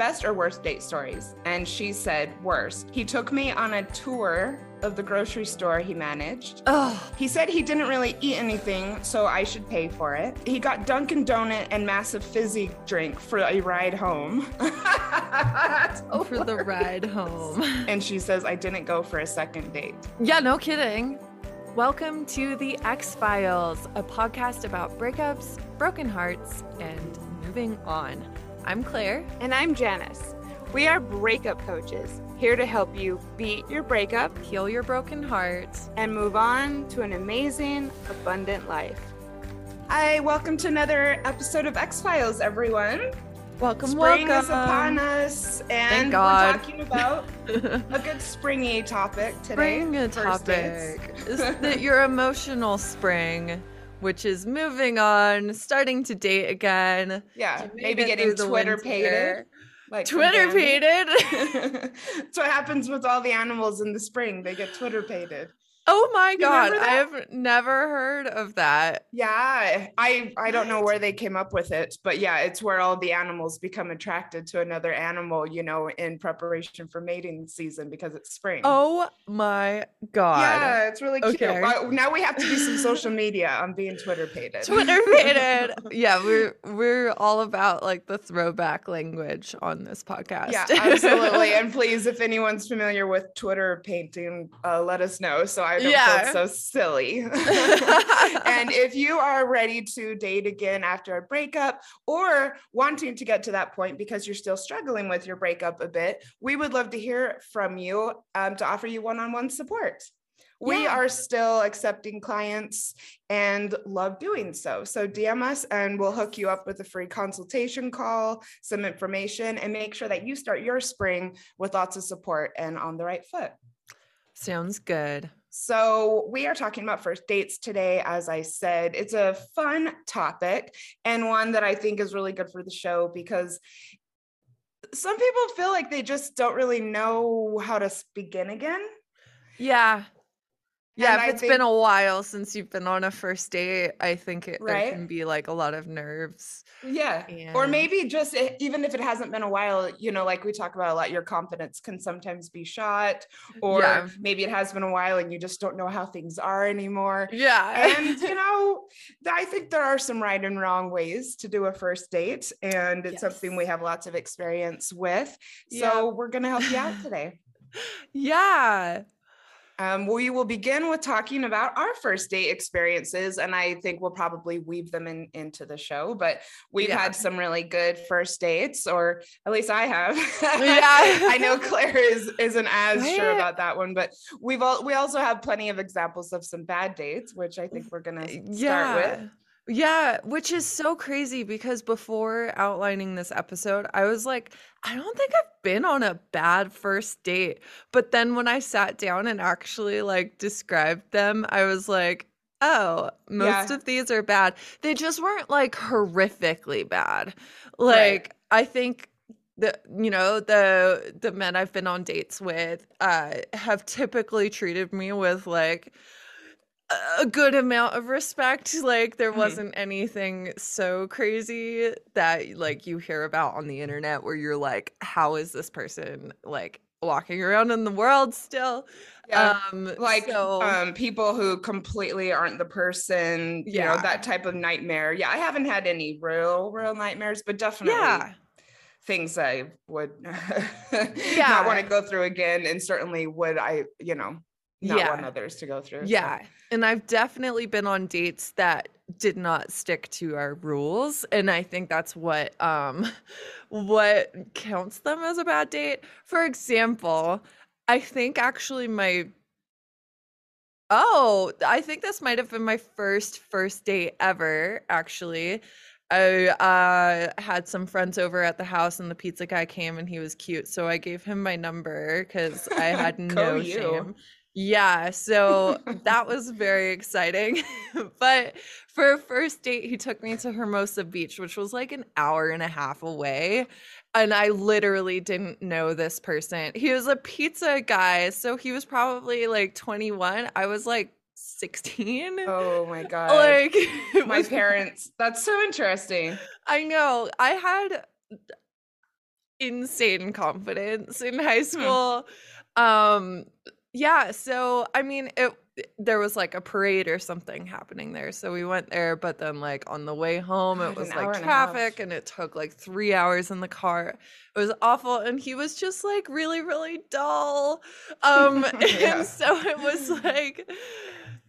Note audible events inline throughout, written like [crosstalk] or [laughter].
best or worst date stories. And she said, worst. He took me on a tour of the grocery store he managed. Oh, He said he didn't really eat anything, so I should pay for it. He got Dunkin' Donut and massive fizzy drink for a ride home. That's [laughs] for the ride home. and she says I didn't go for a second date. Yeah, no kidding. Welcome to the Ex-Philes, a podcast about breakups, broken hearts, and moving on. I'm Claire. And I'm Janice. We are breakup coaches, here to help you beat your breakup Heal your broken heart. and move on to an amazing, abundant life. Hi, welcome to another episode of Ex-Philes, everyone. Welcome, Spring welcome. is upon us, and God. we're talking about a good springy topic today. Spring a first dates. topic. is that your emotional spring, which is moving on, starting to date again. Yeah, maybe getting twitterpated. Like Twitter Bambi. pated. That's [laughs] what happens with all the animals in the spring. They get twitterpated. Oh my god, I have never heard of that. Yeah, I I don't know where they came up with it, but yeah, it's where all the animals become attracted to another animal, you know, in preparation for mating season because it's spring. Oh my god. yeah, it's really cute. Okay. But now we have to do some social media I'm being twitterpated. Twitter pated. [laughs] yeah, we're we're all about like the throwback language on this podcast. Yeah, [laughs] absolutely. and please, if anyone's familiar with Twitter painting, uh, let us know so I don't Yeah. feel so silly. [laughs] and [laughs] if you are ready to date again after a breakup or wanting to get to that point because you're still struggling with your breakup a bit, we would love to hear from you um, to offer you one on one support. We Yeah. are still accepting clients and love doing so. So DM us and we'll hook you up with a free consultation call, some information, and make sure that you start your spring with lots of support and on the right foot. Sounds good. So, we are talking about first dates today. As I said, it's a fun topic and one that I think is really good for the show because some people feel like they just don't really know how to begin again. Yeah. Yeah, And if it's think- been a while since you've been on a first date, I think it, there can be like a lot of nerves. Yeah. Or maybe just even if it hasn't been a while, you know, like we talk about a lot, your confidence can sometimes be shot, or Yeah. maybe it has been a while and you just don't know how things are anymore. Yeah. and you [laughs] know i think there are some right and wrong ways to do a first date and it's something we have lots of experience with so Yeah. we're going to help you out today [laughs] yeah. Um, we will begin with talking about our first date experiences and i think we'll probably weave them in into the show but we've Yeah. had some really good first dates or at least i have Yeah. [laughs] i know claire is isn't as sure about that one but we've all we also have plenty of examples of some bad dates which i think we're going to start yeah. with Yeah, which is so crazy because before outlining this episode, I was like, I don't think I've been on a bad first date. But then when I sat down and actually like described them, I was like, oh, most Yeah. of these are bad. They just weren't like horrifically bad. Right. Like, I think the you know the the men I've been on dates with uh have typically treated me with like a good amount of respect like there Mhm. wasn't anything so crazy that like you hear about on the internet where you're like how is this person like walking around in the world still Yeah. um like so um people who completely aren't the person you know Yeah. that type of nightmare yeah i haven't had any real real nightmares but definitely yeah things i would [laughs] Yeah. not want to go through again and certainly would i you know not Yeah. want others to go through so. And I've definitely been on dates that did not stick to our rules. And I think that's what um [laughs] what counts them as a bad date. For example, I think actually my Oh, I think this might have been my first first date ever, actually. I uh, had some friends over at the house, and the pizza guy came, and he was cute, so I gave him my number because I had [laughs] no you. shame. Yeah, so [laughs] that was very exciting. [laughs] but for a first date, he took me to Hermosa Beach, which was like an hour and a half away. And I literally didn't know this person. He was a pizza guy, so he was probably like 21. I was like 16. oh my [laughs] god like my parents that's so interesting I know. I had insane confidence in high school. Um yeah, so I mean it there was like a parade or something happening there. So we went there, but then like on the way home God, it was like and traffic and it took like 3 hours in the car. It was awful and he was just like really really dull. Um [laughs] [laughs] Yeah. and so it was like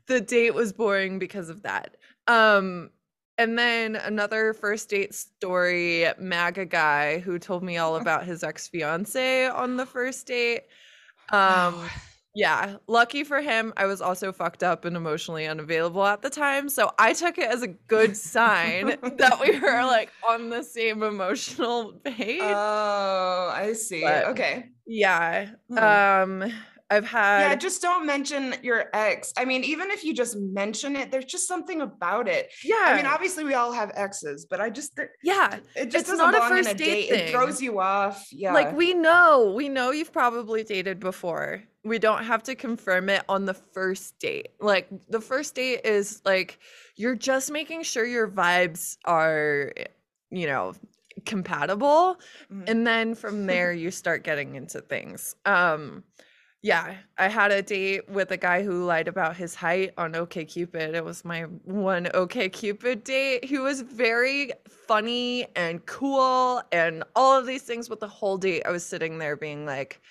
the date was boring because of that. Um and then another first date story, MAGA guy who told me all [laughs] about his ex fiance on the first date. Um, Wow. [sighs] yeah, lucky for him, I was also fucked up and emotionally unavailable at the time. So I took it as a good sign [laughs] that we were like on the same emotional page. Oh, I see. But- okay. yeah. Hmm. Um, I've had Yeah, just don't mention your ex. I mean, even if you just mention it, there's just something about it. yeah. I mean, obviously we all have exes, but I just yeah. it just It's doesn't a first a date date. It throws you off. Yeah. Like we know, we know you've probably dated before. We don't have to confirm it on the first date. Like the first date is like you're just making sure your vibes are, you know, compatible Mhm. and then from there [laughs] you start getting into things. Um yeah, I had a date with a guy who lied about his height on OKCupid. It was my one OKCupid date. He was very funny and cool and all of these things. But the whole date, I was sitting there being like,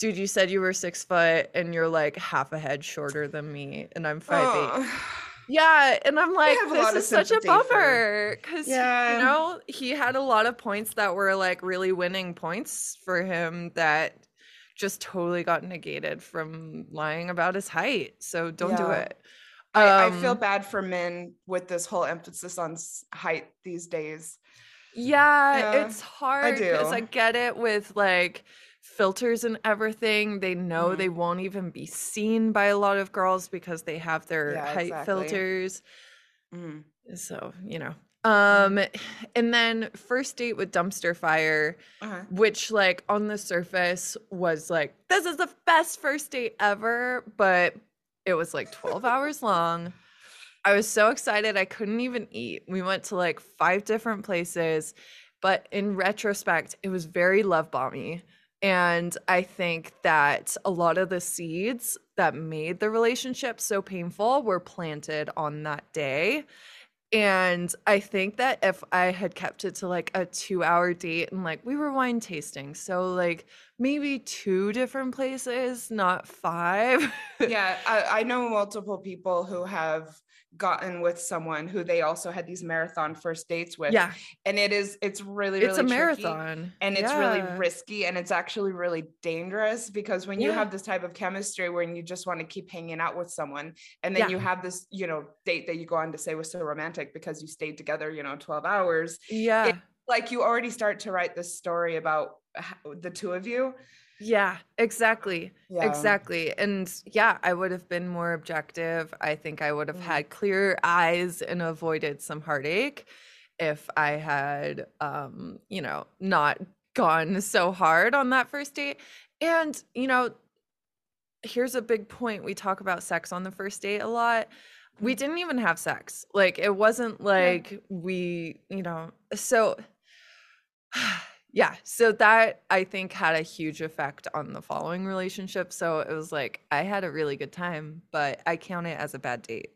dude, you said you were six foot and you're like half a head shorter than me, and I'm five eight. Yeah, and I'm like, have a lot this is such a bummer because Yeah. you know he had a lot of points that were like really winning points for him that just totally got negated from lying about his height. So don't do Yeah. it. I, I feel Um, bad for men with this whole emphasis on height these days. Yeah, Yeah, it's hard because do. I get it with like filters and everything. They know Mhm. they won't even be seen by a lot of girls because they have their Yeah, height exactly. filters. Mm. So, you know. Um and then first date with dumpster fire, Uh-huh. which like on the surface was like this is the best first date ever, but it was like 12 [laughs] hours long. I was so excited I couldn't even eat. We went to like five different places, but in retrospect, it was very love bomby. And I think that a lot of the seeds that made the relationship so painful were planted on that day. And I think that if I had kept it to like a two hour date and like we were wine tasting, so like maybe two different places, not five. [laughs] yeah, I, I know multiple people who have gotten with someone who they also had these marathon first dates with. yeah, And it is, it's really, really it's a marathon. And it's really risky and it's actually really dangerous because when you have this type of chemistry where you just want to keep hanging out with someone and then Yeah. you have this, you know, date that you go on to say was so romantic because you stayed together, you know, 12 hours, Yeah. like you already start to write this story about the two of you. Yeah, exactly. Yeah. Exactly. And yeah, I would have been more objective. I think I would have Mm. had clear eyes and avoided some heartache if I had um, you know, not gone so hard on that first date. And, you know, here's a big point. We talk about sex on the first date a lot. We Mm. didn't even have sex. Like it wasn't like we, you know, so [sighs] yeah, so that I think had a huge effect on the following relationship. So it was like I had a really good time, but I count it as a bad date.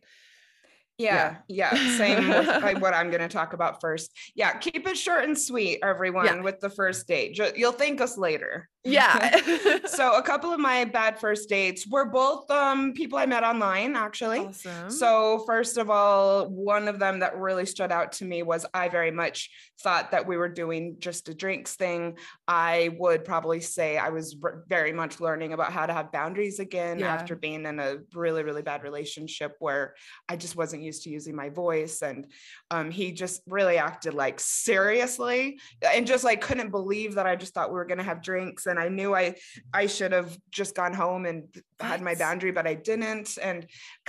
Yeah, yeah, same with like, what I'm going [laughs] to talk about first. Yeah, keep it short and sweet, everyone, with the first date. You'll thank us later. Yeah. [laughs] [laughs] so a couple of my bad first dates were both um people I met online actually. awesome. So first of all, one of them that really stood out to me was I very much thought that we were doing just a drinks thing. I would probably say I was very much learning about how to have boundaries again Yeah. after being in a really really bad relationship where I just wasn't used to using my voice and um he just really acted like seriously and just like couldn't believe that I just thought we were going to have drinks and I knew I I should have just gone home and had my boundary but I didn't and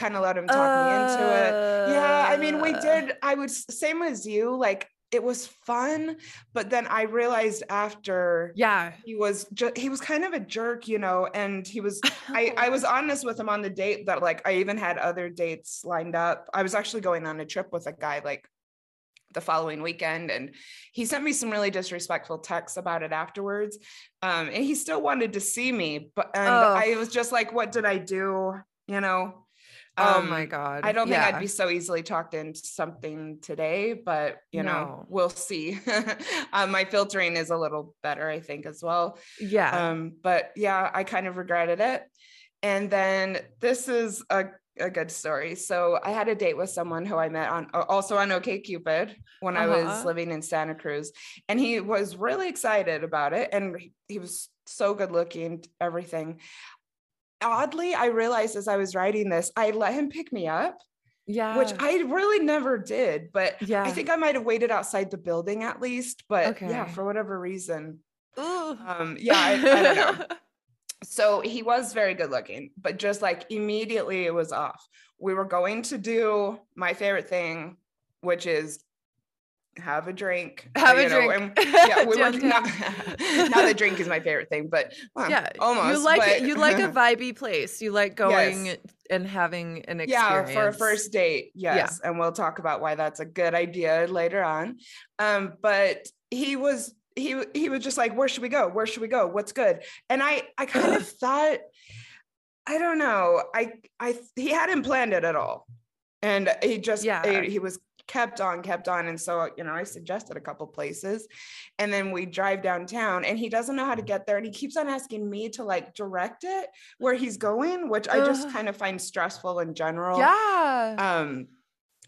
kind of let him talk me into it. Yeah, I mean, we Uh, did. I would s- same as you. Like it was fun, but then I realized after Yeah. he was just he was kind of a jerk, you know. And he was. I I was [laughs] honest with him on the date that like I even had other dates lined up. I was actually going on a trip with a guy like the following weekend and he sent me some really disrespectful texts about it afterwards um, and he still wanted to see me but and Oh. i was just like what did i do you know oh my Um, god. I don't think Yeah. I'd be so easily talked into something today, but you know, we'll see. [laughs] um, my filtering is a little better, I think, as well. Yeah. Um, but yeah, I kind of regretted it. And then this is a, a good story. So I had a date with someone who I met on also on OKCupid when I was Uh-huh. living in Santa Cruz, and he was really excited about it, and he- was so good looking, everything. Oddly, I realized as I was writing this, I let him pick me up, yeah. which I really never did. But yeah. I think I might have waited outside the building at least. But yeah, for whatever reason, Ooh. um, yeah, I, I don't know [laughs] so he was very good looking but just like immediately it was off we were going to do my favorite thing which is have a drink [laughs] Have a know, drink. and- [laughs] yeah we were not, not the drink is my favorite thing but well, [laughs] yeah. almost You like but- you like a vibey place. You like going Yes. and having an experience. yeah for a first date yes and we'll talk about why that's a good idea later on um but he was he he was just like where should we go? Where should we go? What's good? And i i kind of [laughs] thought i don't know i i he hadn't planned it at all. And he just Yeah. he, he was kept on kept on. And so you know i suggested a couple places. And then we drive downtown and he doesn't know how to get there. And he keeps on asking me to like direct it where he's going which i just kind of find stressful in general. Yeah. um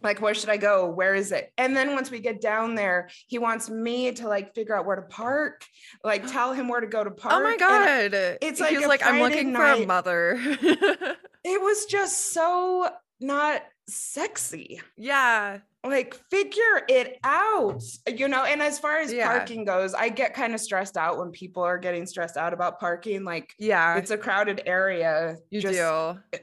like where should i go where is it and then once we get down there he wants me to like figure out where to park like [gasps] tell him where to go to park oh my and god. it's like He's like, I'm looking for a mother. [laughs] it was just so not sexy yeah. like figure it out you know and as far as Yeah. parking goes i get kind of stressed out when people are getting stressed out about parking like Yeah. it's a crowded area you just, do.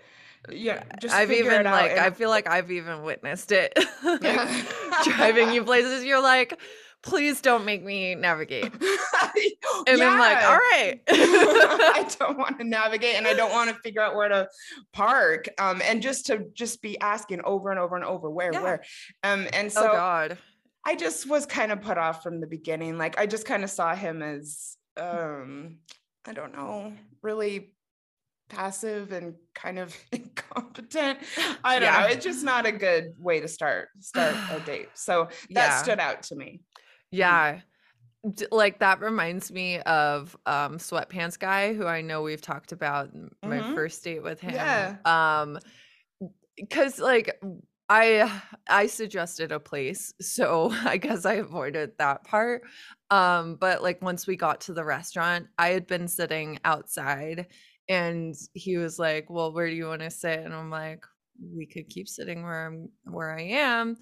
Yeah just I've even like and- I feel like I've even witnessed it. Yeah. [laughs] [laughs] driving you places, you're like, please don't make me navigate. and [laughs] And I'm like, all right. I don't want to navigate and I don't want to figure out where to park. Um, and just to just be asking over and over and over where, Yeah. where. Um, and oh so God. I just was kind of put off from the beginning. Like I just kind of saw him as um, I don't know, really passive and kind of [laughs] incompetent. I don't know. It's just not a good way to start start a [sighs] date. So that Yeah. stood out to me. Yeah. Like that reminds me of um sweatpants guy who I know we've talked about m- my first date with him. Yeah. Um cuz like I I suggested a place, so [laughs] I guess I avoided that part. Um but like once we got to the restaurant, I had been sitting outside and he was like, "Well, where do you want to sit?" And I'm like, "We could keep sitting where I'm where I am."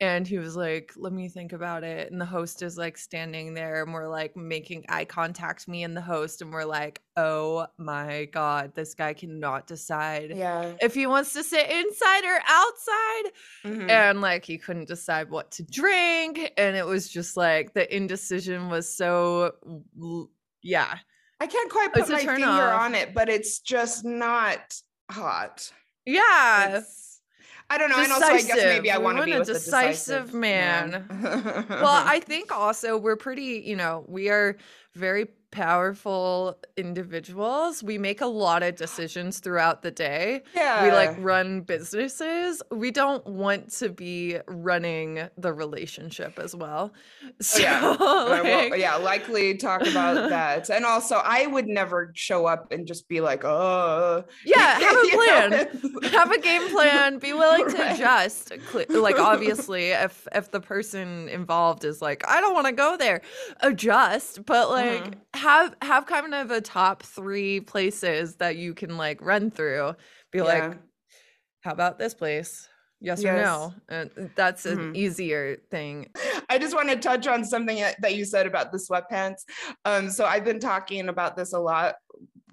And he was like, "Let me think about it." And the host is like standing there, and we're like making eye contact, me and the host, and we're like, "Oh my god, this guy cannot decide Yeah. if he wants to sit inside or outside." Mhm. And like he couldn't decide what to drink, and it was just like the indecision was so, yeah, I can't quite put my finger off. on it, but it's just not hot. yeah. It's- I don't know. And also, I guess maybe I want to be a decisive decisive man. man. [laughs] well, I think also we're pretty, you know, we are very powerful individuals. We make a lot of decisions throughout the day. yeah, We like run businesses. We don't want to be running the relationship as well. Oh, so, Oh, yeah. [laughs] I will- yeah, likely talk about that. And also, I would never show up and just be like, oh, yeah, [laughs] have a plan. have a game plan be willing to Right. adjust like obviously if if the person involved is like i don't want to go there adjust but like Mhm. have have kind of a top three places that you can like run through be Yeah. like how about this place yes, or no and that's an Mhm. easier thing I just want to touch on something that that you said about the sweatpants. Um, so I've been talking about this a lot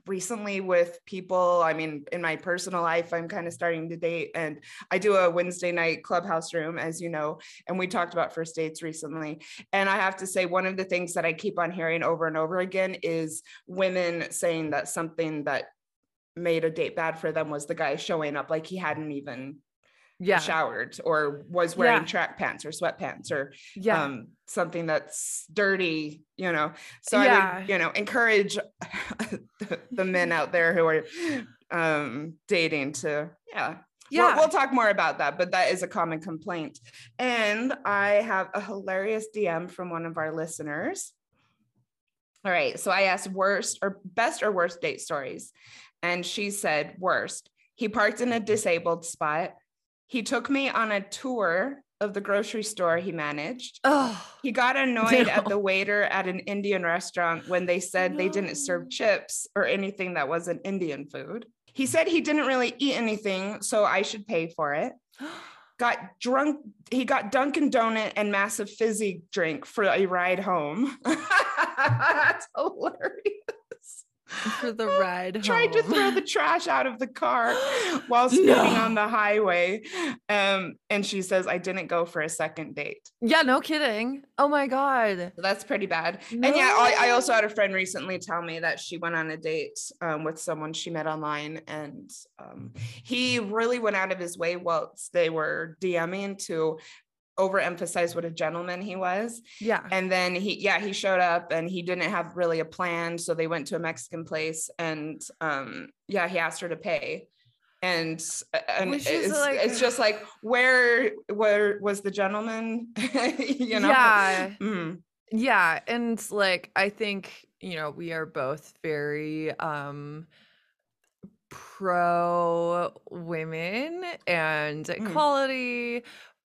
recently with people. I mean, in my personal life, I'm kind of starting to date, and I do a Wednesday night clubhouse room, as you know, and we talked about first dates recently. And I have to say, one of the things that I keep on hearing over and over again is women saying that something that made a date bad for them was the guy showing up like he hadn't even Yeah. showered or was wearing Yeah. track pants or sweatpants or Yeah. um something that's dirty you know so i would you know encourage the, [laughs] the men out there who are um dating to yeah We'll- yeah. we'll, talk more about that but that is a common complaint and i have a hilarious dm from one of our listeners all right so i asked worst or best or worst date stories and she said worst he parked in a disabled spot he took me on a tour of the grocery store he managed oh. he got annoyed at the waiter at an Indian restaurant when they said they didn't serve chips or anything that wasn't Indian food. He said he didn't really eat anything, so I should pay for it. [gasps] Got drunk, he got Dunkin' Donut and massive fizzy drink for a ride home. [laughs] That's hilarious. For the [laughs] ride Tried to throw the trash out of the car [gasps] while speeding No. on the highway. Um, and she says, I didn't go for a second date. Yeah, no kidding. Oh my god. That's pretty bad. And yeah, I, I also had a friend recently tell me that she went on a date um, with someone she met online, and um, he really went out of his way whilst they were DMing to overemphasize what a gentleman he was. Yeah. And then he, yeah, he showed up and he didn't have really a plan, so they went to a Mexican place, and um, yeah, he asked her to pay. And uh, and it's, like- it's just like where where was the gentleman? [laughs] you know? Yeah. Mhm. Yeah, and like I think, you know, we are both very um pro women and Mm.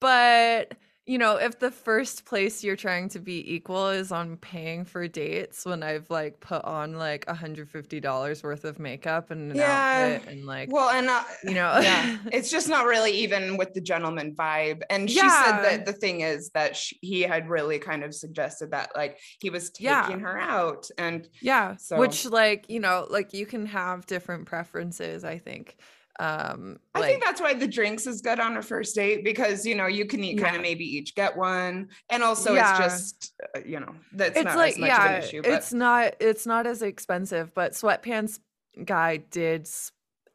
But you know, if the first place you're trying to be equal is on paying for dates when I've like put on like $150 worth of makeup and an Yeah. outfit and like Well, and uh, you know yeah, [laughs] it's just not really even with the gentleman vibe. And she said Yeah. that the thing is that sh he had really kind of suggested that like he was taking Yeah. her out, and Yeah, So- which like, you know, like you can have different preferences, I think. Um I like think that's why the drinks is good on a first date because you know you can eat kind of maybe each get one, and also Yeah. it's just uh, you know that's it's not like as much yeah, of an issue. But it's not it's not as expensive, but sweatpants guy did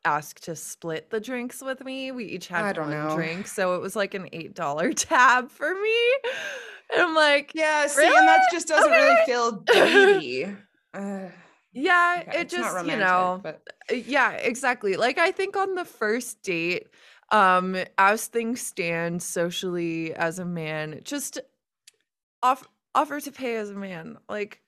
ask to split the drinks with me. We each had I don't one know. drink, so it was like an eight dollar [laughs] tab for me. And I'm like, yeah, see, and that just doesn't Okay. really feel [laughs] greedy. Uh, yeah, okay, it just you know, but Uh, yeah exactly like i think on the first date um as things stand socially as a man just off offer to pay as a man like.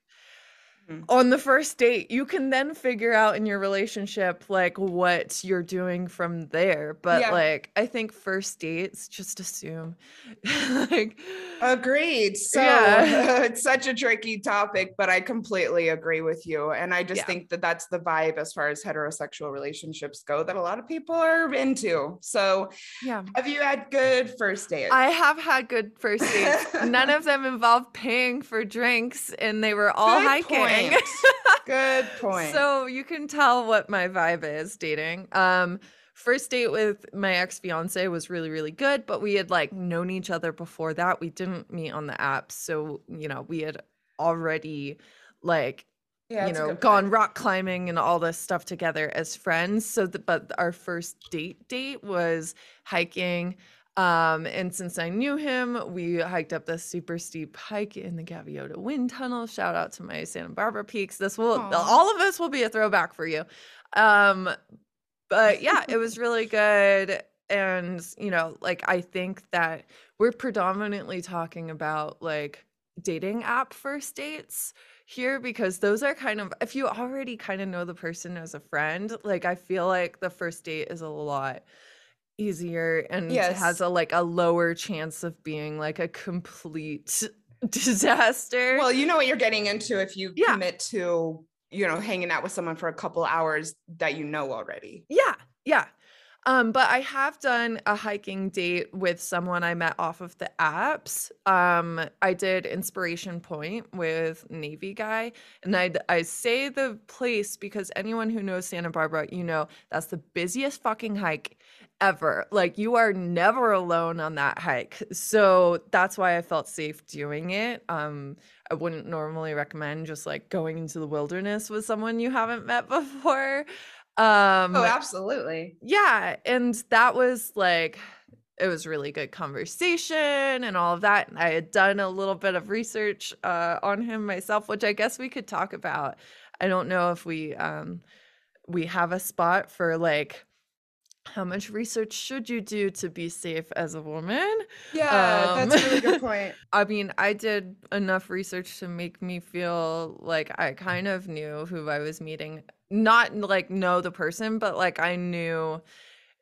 Mm-hmm. on the first date you can then figure out in your relationship like what you're doing from there but Yeah. like i think first dates just assume [laughs] like Agreed. So Yeah. [laughs] it's such a tricky topic, but I completely agree with you. And I just Yeah. think that that's the vibe as far as heterosexual relationships go that a lot of people are into. So yeah have you had good first dates? I have had good first dates. [laughs] None of them involved paying for drinks, and they were all Good hiking. point. [laughs] good point. so you can tell what my vibe is dating. Um, first date with my ex fiance was really really good, but we had like known each other before that. We didn't meet on the app, so you know we had already like yeah, you know gone point. rock climbing and all this stuff together as friends so the, but our first date date was hiking um and since i knew him we hiked up this super steep hike in the gaviota wind tunnel. Shout out to my santa barbara peaks. This will Aw. all of this will be a throwback for you. Um but yeah it was [laughs] really good. And you know like i think that we're predominantly talking about like dating app first dates here because those are kind of if you already kind of know the person as a friend like i feel like the first date is a lot easier and Yes. has a like a lower chance of being like a complete [laughs] disaster Well, you know what you're getting into if you Yeah. commit to, you know, hanging out with someone for a couple hours that you know already. Yeah, yeah. Um, but I have done a hiking date with someone I met off of the apps. Um, I did Inspiration Point with Navy guy, and I I say the place because anyone who knows Santa Barbara, you know that's the busiest fucking hike ever. Like you are never alone on that hike. So that's why I felt safe doing it. Um, I wouldn't normally recommend just like going into the wilderness with someone you haven't met before. Um, Oh, absolutely. yeah, and that was like it was really good conversation and all of that. And I had done a little bit of research uh, on him myself, which I guess we could talk about. I don't know if we um, we have a spot for like how much research should you do to be safe as a woman? Yeah, Um, that's a really good point. [laughs] I mean, I did enough research to make me feel like I kind of knew who I was meeting. Not like know the person, but like I knew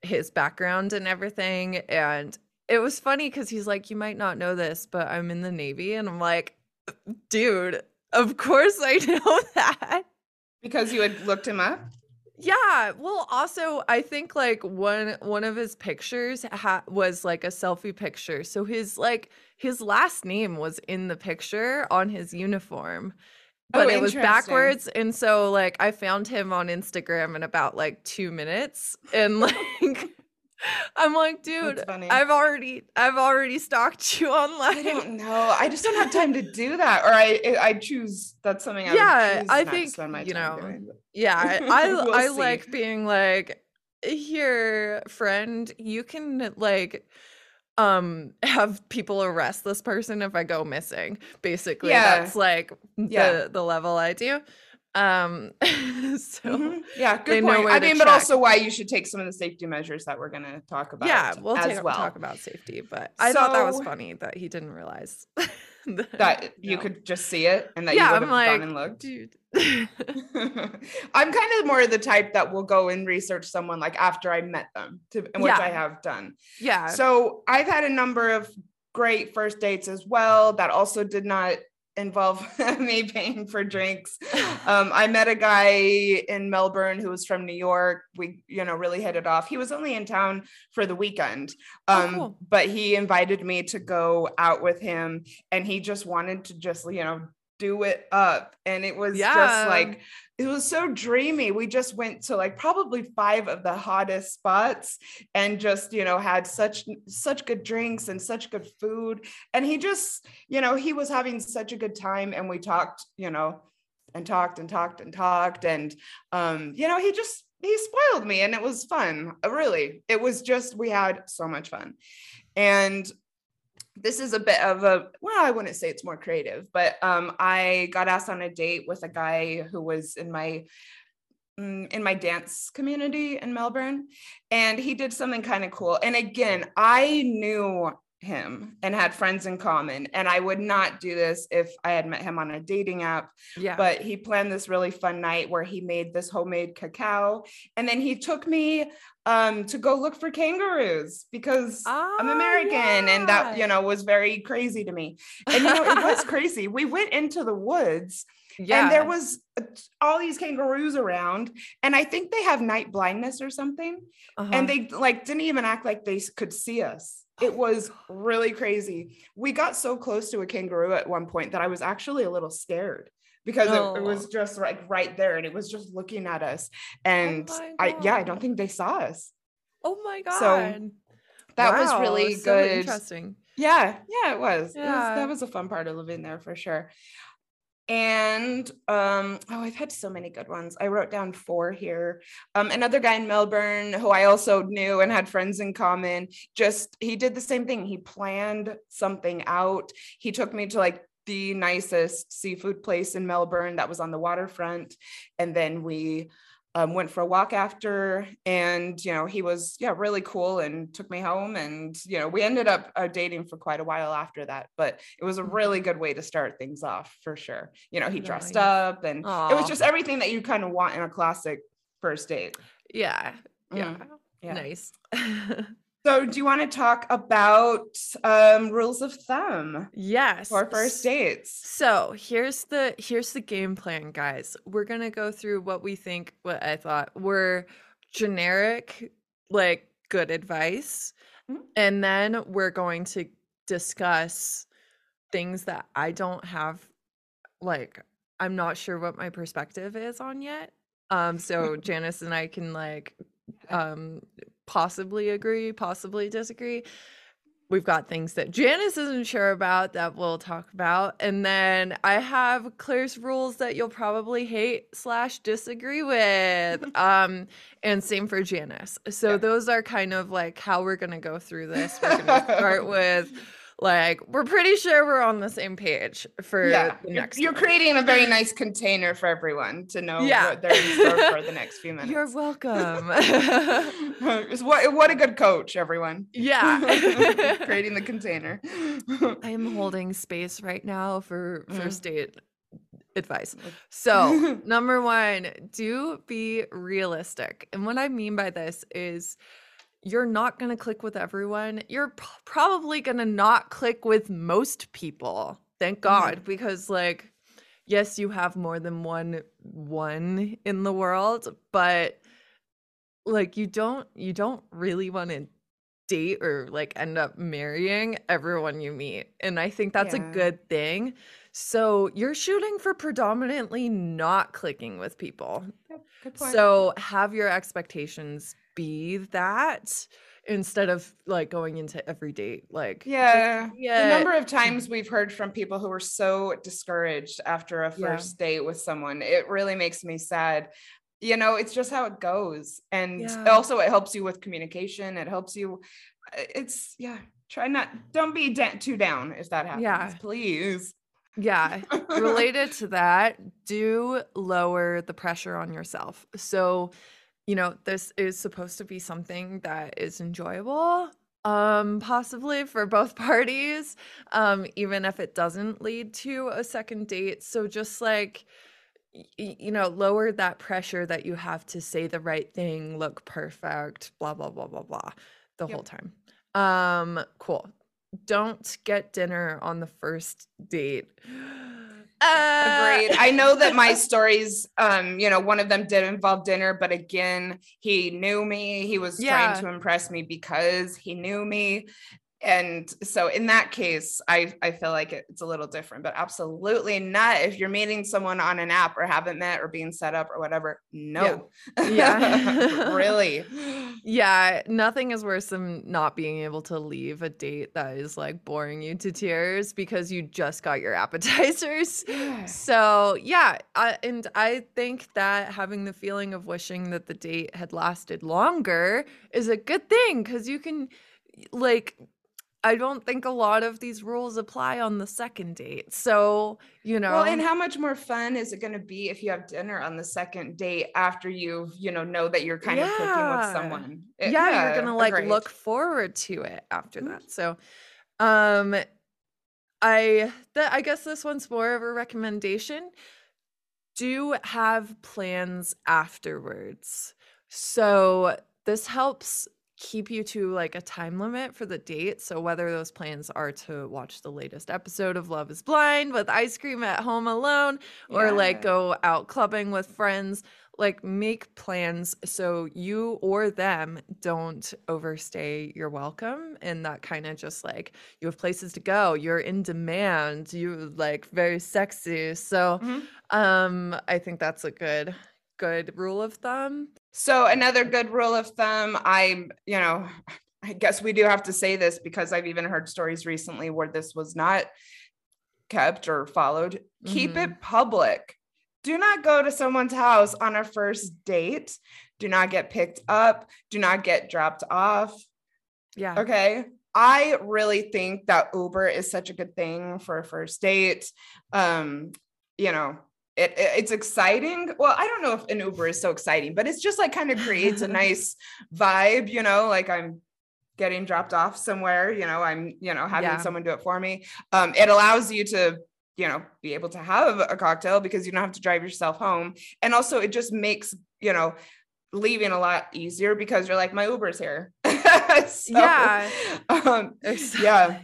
his background and everything. And it was funny because he's like, You might not know this, but I'm in the Navy. And I'm like, Dude, of course I [laughs] know that. Because you had looked him up? Yeah, well, also I think like one one of his pictures ha- was like a selfie picture. So his like his last name was in the picture on his uniform. Oh, But it was backwards and so like I found him on Instagram in about like 2 minutes and [laughs] like I'm like, dude, I've already I've already stalked [laughs] you online. I don't know. I just don't have time to do that. Or I I choose that's something I Yeah, would I think, spend my you time know, doing. Yeah, I [laughs] I, We'll I see. like being like, here, friend, you can like um have people arrest this person if I go missing. Basically, Yeah. that's like Yeah. the the level I do. Um [laughs] so Mhm. Yeah, good point. I mean, but also why you should take some of the safety measures that we're going to talk about. yeah, we'll as take, well. talk about safety, but I thought that was funny that he didn't realize [laughs] that you No. could just see it and that yeah, you would I'm have like, gone and looked. dude. [laughs] I'm kind of more of the type that will go and research someone like after I met them, to, which Yeah. I have done. yeah. So I've had a number of great first dates as well that also did not involve [laughs] me paying for drinks. [laughs] Um, I met a guy in Melbourne who was from New York. We, you know, really hit it off. He was only in town for the weekend, Oh, um, cool. but he invited me to go out with him, and he just wanted to just, you know, do it up. And it was Yeah. just like it was so dreamy. We just went to like probably five of the hottest spots and just, you know, had such such good drinks and such good food. And he just, you know, he was having such a good time and we talked, you know, and talked and talked and talked and um, you know, he just he spoiled me and it was fun. Really. It was just we had so much fun. And this is a bit of a well i wouldn't say it's more creative but um i got asked on a date with a guy who was in my mm, in my dance community in melbourne and he did something kind of cool. And again i knew him and had friends in common and i would not do this if i had met him on a dating app yeah. but he planned this really fun night where he made this homemade cacao and then he took me um to go look for kangaroos because I'm Ah, American and that you know was very crazy to me. And you know it was [laughs] crazy. We went into the woods yeah. and there was uh, all these kangaroos around and I think they have night blindness or something Uh-huh. and they like didn't even act like they could see us. It was really crazy. We got so close to a kangaroo at one point that I was actually a little scared because it, it was Oh. just like right there and it was just looking at us oh and my I yeah, I don't think they saw us. Oh my god. So, That was Wow, really so good. interesting. Yeah, yeah, it was. It was- That was a fun part of living there for sure. And um, oh, I've had so many good ones. I wrote down four here. Um, another guy in Melbourne who I also knew and had friends in common. Just he did the same thing. He planned something out. He took me to like the nicest seafood place in Melbourne that was on the waterfront, and then we um, went for a walk after and you know he was yeah really cool and took me home and you know we ended up uh, dating for quite a while after that but it was a really good way to start things off for sure you know he dressed Nice. up and it was just everything that you kind of want in a classic first date Yeah. Yeah. Mhm. Yeah. Nice. [laughs] so do you want to talk about um, rules of thumb yes. for first dates So here's the here's the game plan, guys. We're gonna go through what we think, what I thought were generic, like good advice, Mhm. and then we're going to discuss things that I don't have, like I'm not sure what my perspective is on yet. Um, so [laughs] Janice and I can like um possibly agree, possibly disagree. we've got things that Janice isn't sure about that we'll talk about. And then I have Claire's rules that you'll probably hate slash disagree with. [laughs] um, and same for Janice. So Yeah. those are kind of like how we're gonna go through this. We're gonna start [laughs] with like we're pretty sure we're on the same page for yeah, the you're, next you're creating a very [laughs] nice container for everyone to know Yeah. what they're in store for the next few [laughs] minutes. You're welcome. [laughs] What, what a good coach, everyone. yeah. Creating the container. I am holding space right now for Mm. first date advice. So, number one, do be realistic. And what I mean by this is you're not going to click with everyone. You're p- probably going to not click with most people. Thank mm-hmm. God, because, like, yes, you have more than one one in the world, but like you don't you don't really want to date or like end up marrying everyone you meet. And I think that's Yeah. a good thing. So you're shooting for predominantly not clicking with people. Good point. So have your expectations be that instead of like going into every date like yeah. yeah. The number of [laughs] times we've heard from people who were so discouraged after a Yeah. first date with someone, it really makes me sad. You know, it's just how it goes. And Yeah. also, it helps you with communication. It helps you. uh, It's, yeah, try not, don't be da- too down if that happens. Yeah. Please. Yeah. [laughs] Related to that, do lower the pressure on yourself. So, you know, this is supposed to be something that is enjoyable, um, possibly for both [laughs] parties, um, even if it doesn't lead to a second date. So just like, you know, lower that pressure that you have to say the right thing, look perfect, blah, blah, blah, blah, blah, the Yep. whole time. Um, cool. Don't get dinner on the first date. Uh, Agreed. I know that my stories, um, you know, one of them did involve dinner, but again, he knew me. He was Yeah. trying to impress me because he knew me. And so in that case, I, I feel like it's a little different, but absolutely not. If you're meeting someone on an app or haven't met or being set up or whatever, no. Yeah. [laughs] [laughs] really. Yeah, nothing is worse than not being able to leave a date that is like boring you to tears because you just got your [laughs] appetizers. So, yeah, I, and I think that having the feeling of wishing that the date had lasted longer is a good thing because you can, like, I don't think a lot of these rules apply on the second date. So, you know, Well, and how much more fun is it going to be if you have dinner on the second date after you, you know, know that you're kind of cooking with someone? It- yeah, you're gonna like agreed. look forward to it after that. So, um, I th- I guess this one's more of a recommendation. Do have plans afterwards. So this helps keep you to like a time limit for the date. So whether those plans are to watch the latest episode of Love is Blind with ice cream at home alone or like go out clubbing with friends, like make plans so you or them don't overstay your welcome and that kind of just like you have places to go, you're in demand, you like very sexy. So Mhm. um I think that's a good good rule of thumb. So another good rule of thumb, I'm, you know, I guess we do have to say this because I've even heard stories recently where this was not kept or followed. Keep Mhm. it public. Do not go to someone's house on a first date. Do not get picked up. Do not get dropped off. Yeah. Okay. I really think that Uber is such a good thing for a first date. Um, you know, it, it- it's exciting. Well, I don't know if an Uber is so exciting, but it's just like kind of creates a [laughs] nice vibe, you know, like I'm getting dropped off somewhere, you know, I'm, you know, having Yeah. someone do it for me. Um, it allows you to, you know, be able to have a cocktail because you don't have to drive yourself home. And also it just makes, you know, leaving a lot easier because you're like, my Uber's here. [laughs] So, Yeah. Um, yeah,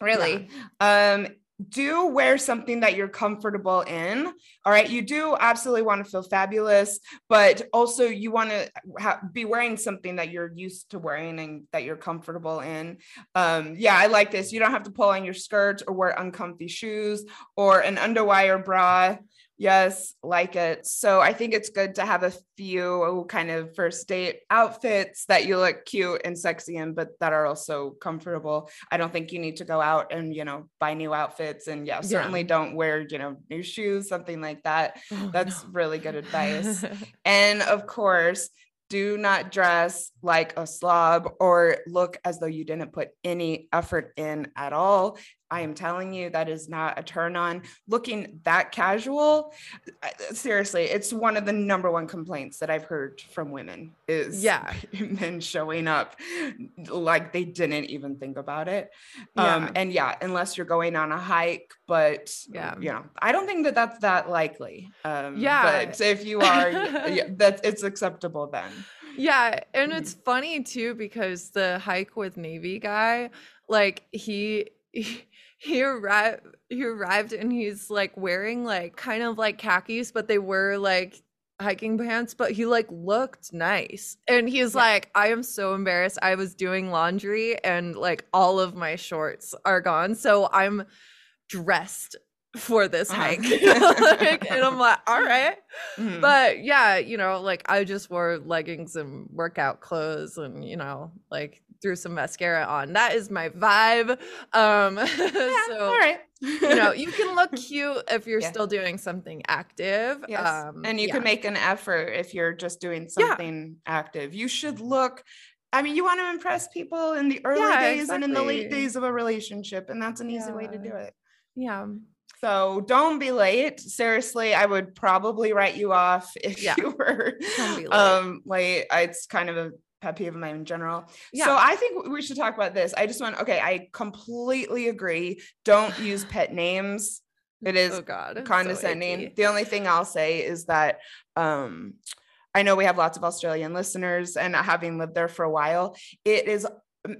really. Um, do wear something that you're comfortable in. All right. You do absolutely want to feel fabulous, but also you want to ha- be wearing something that you're used to wearing and that you're comfortable in. Um, yeah, I like this. You don't have to pull on your skirt or wear uncomfy shoes or an underwire bra Yes, like it. So I think it's good to have a few kind of first date outfits that you look cute and sexy in, but that are also comfortable. I don't think you need to go out and, you know, buy new outfits. And yeah, certainly Yeah. don't wear, you know, new shoes, something like that. Oh, That's no. really good advice. [laughs] And of course, do not dress like a slob or look as though you didn't put any effort in at all. I am telling you, that is not a turn on. Looking that casual, seriously, it's one of the number one complaints that I've heard from women is Yeah. [laughs] men showing up like they didn't even think about it. Yeah. Um, and yeah, unless you're going on a hike, but Yeah. you know, I don't think that that's that likely. Um, Yeah. but if you are, [laughs] yeah, that's it's acceptable then. Yeah, and Mhm. it's funny too because the hike with Navy guy, like he he, he arrived he arrived and he's like wearing like kind of like khakis, but they were like hiking pants, but he like looked nice. And he's Yeah. like, I am so embarrassed. I was doing laundry and like all of my shorts are gone. So I'm dressed for this Uh-huh. hike. [laughs] Like, and I'm like, all right. Mhm. But yeah, you know, like I just wore leggings and workout clothes and, you know, like threw some mascara on. That is my vibe. Um [laughs] Yeah, so all right. you know, [laughs] you can look cute if you're Yeah. still doing something active. Yes. Um and you yeah. can make an effort if you're just doing Yeah. something active. You should look. I mean, you want to impress people in the early Yeah, days and in the late days of a relationship, and that's an easy way to do it. Yeah. So don't be late. Seriously, I would probably write you off if Yeah. you [laughs] were Don't be late. um late. It's kind of a pet peeve of mine in general. Yeah. So I think we should talk about this. I just want okay, I completely agree. Don't use [sighs] pet names. It is oh god. it's so condescending. the only thing I'll say is that um I know we have lots of Australian listeners and having lived there for a while, it is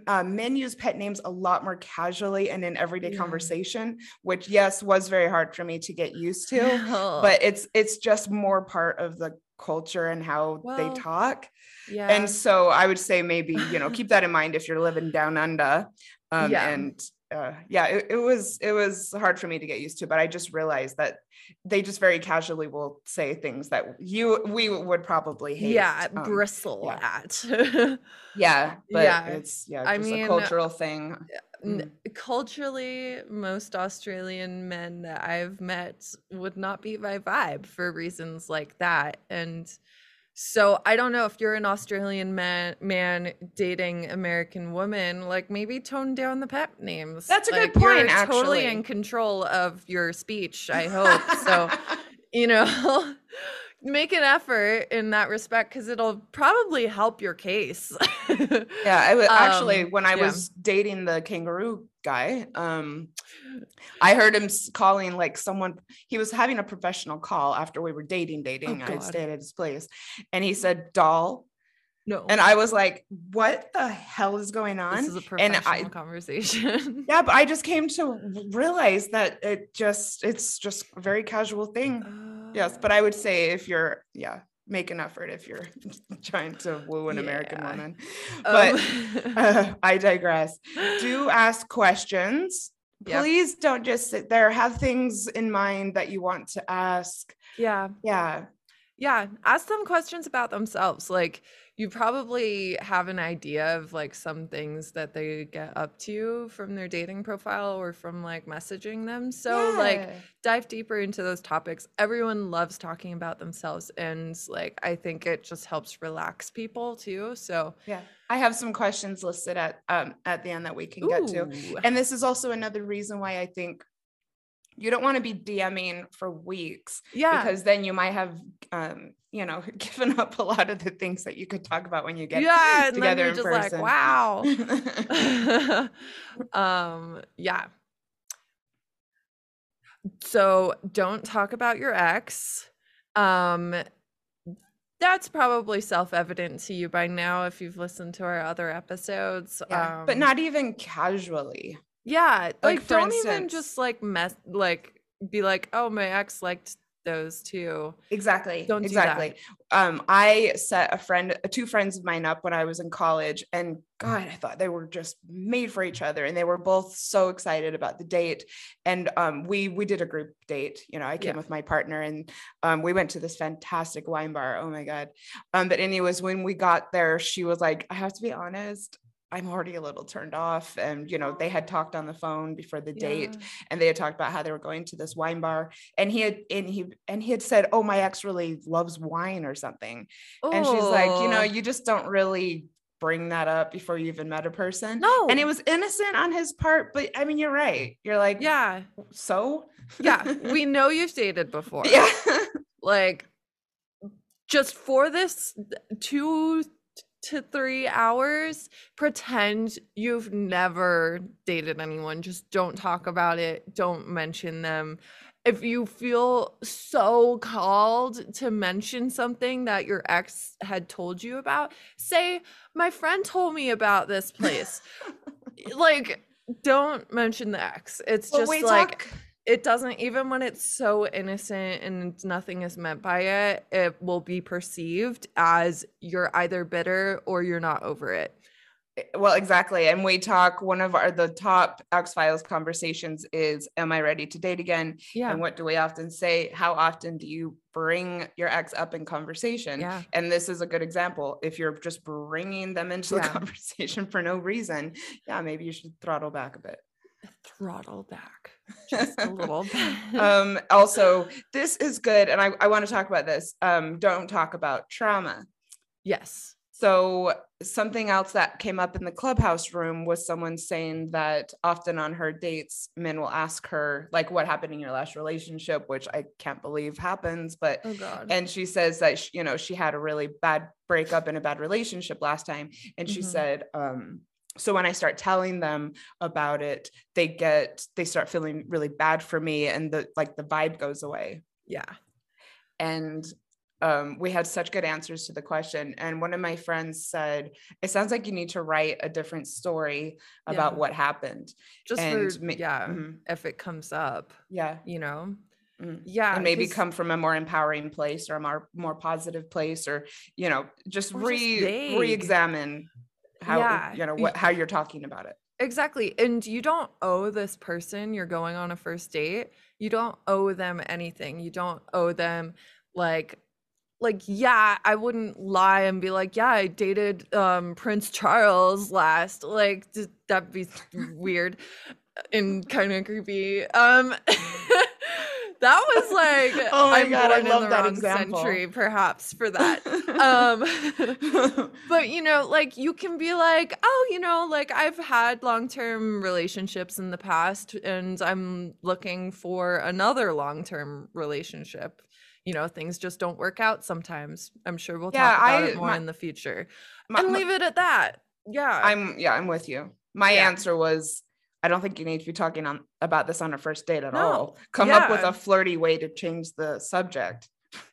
uh, men use pet names a lot more casually and in everyday Yeah. conversation, which yes was very hard for me to get used to. [laughs] But it's it's just more part of the culture and how they talk. yeah. And so I would say maybe, you know, keep that in [laughs] mind if you're living down under. Um, Yeah. And uh, yeah, it, it was it was hard for me to get used to, but I just realized that they just very casually will say things that you we would probably hate. yeah, um, bristle yeah. at. [laughs] yeah, but Yeah. it's yeah, I just mean, a cultural thing. N- mm. culturally, most Australian men that I've met would not be my vibe for reasons like that. And so I don't know if you're an Australian man man dating American woman, like maybe tone down the pet names. That's a good point. you're point, Totally actually. in control of your speech, I hope. so, [laughs] you know, [laughs] make an effort in that respect because it'll probably help your case. [laughs] Yeah, I was actually Um, when I yeah. was dating the kangaroo guy, um, I heard him calling like someone. He was having a professional call after we were dating, dating. I God. stayed at his place, and he said "doll," no. and I was like, "What the hell is going on?" this is a professional I- conversation. [laughs] yeah, but I just came to realize that it just it's just a very casual thing. Yes, but I would say if you're yeah, make an effort if you're [laughs] trying to woo an American Yeah. woman. But Um, [laughs] uh, I digress. Do ask questions. Yep. Please don't just sit there. Have things in mind that you want to ask. yeah. Yeah. Yeah. Ask them questions about themselves. Like you probably have an idea of like some things that they get up to from their dating profile or from like messaging them. So like dive deeper into those topics. Everyone loves talking about themselves and like I think it just helps relax people too. So yeah. I have some questions listed at um at the end that we can get to. And this is also another reason why I think you don't want to be DMing for weeks yeah. because then you might have um you know [laughs] given up a lot of the things that you could talk about when you get yeah, and then together you're just person. like, wow. [laughs] [laughs] um yeah so don't talk about your ex um that's probably self-evident to you by now if you've listened to our other episodes Yeah, but um, not even casually. Yeah like, like, don't even just like mess like be like oh my ex liked those two. Exactly. Don't do exactly. Um, I set a friend, two friends of mine up when I was in college, and God, I thought they were just made for each other, and they were both so excited about the date. And um, we we did a group date. You know, I came Yeah. with my partner, and um, we went to this fantastic wine bar. Oh my God. Um, but anyways, when we got there, she was like, "I have to be honest." I'm already a little turned off. And, you know, they had oh. talked on the phone before the date Yeah. and they had talked about how they were going to this wine bar and he had and he and he had said oh my ex really loves wine or something and she's like you know Oh. you just don't really bring that up before you even met a person no. and it was innocent on his part but i mean you're right you're like yeah. so Yeah. We [laughs] know you've dated before. yeah like just for this two to three hours pretend you've never dated anyone. Just don't talk about it. Don't mention them. If you feel so called to mention something that your ex had told you about say my friend told me about this place. [laughs] Like don't mention the ex. It's But just like talk- it doesn't even when it's so innocent and nothing is meant by it it will be perceived as you're either bitter or you're not over it. Eh, well exactly and we talk one of our the top Ex-Philes conversations is am i ready to date again? Yeah. And what do we often say? How often do you bring your ex up in conversation? Yeah. And this is a good example. If you're just bringing them into the [laughs] conversation for no reason yeah maybe you should throttle back a bit throttle back just a little [laughs] bit. Um also this is good and i, I want to talk about this um don't talk about trauma. Yes. So something else that came up in the clubhouse room was someone saying that often on her dates men will ask her like what happened in your last relationship which i can't believe happens but oh god. and she says that sh you know she had a really bad breakup and a bad relationship last time and she Mhm. said um so when i start telling them about it they get they start feeling really bad for me and the like the vibe goes away. Yeah. And um, we had such good answers to the question. And one of my friends said it sounds like you need to write a different story about Yeah. what happened. Just and for ma- yeah mhm, if it comes up yeah. you know? Mhm. yeah and maybe come from a more empowering place or a more more positive place or you know just just re vague. How Yeah, you know what how you're talking about it Exactly. And you don't owe this person you're going on a first date, you don't owe them anything. You don't owe them like like yeah, I wouldn't lie and be like, yeah, I dated um Prince Charles last. Like that'd be [laughs] weird and kind of creepy. Um [laughs] that was like [laughs] Oh my I'm God, I born in love the that wrong example. century perhaps for [laughs] that. Um [laughs] but you know like you can be like oh you know like i've had long-term relationships in the past and i'm looking for another long-term relationship you know things just don't work out sometimes i'm sure we'll Yeah, talk about I- it more my- in the future My- and leave it at that yeah i'm yeah i'm with you my Yeah. answer was i don't think you need to be talking on about this on a first date at No, all. Come up with a flirty way to change the subject.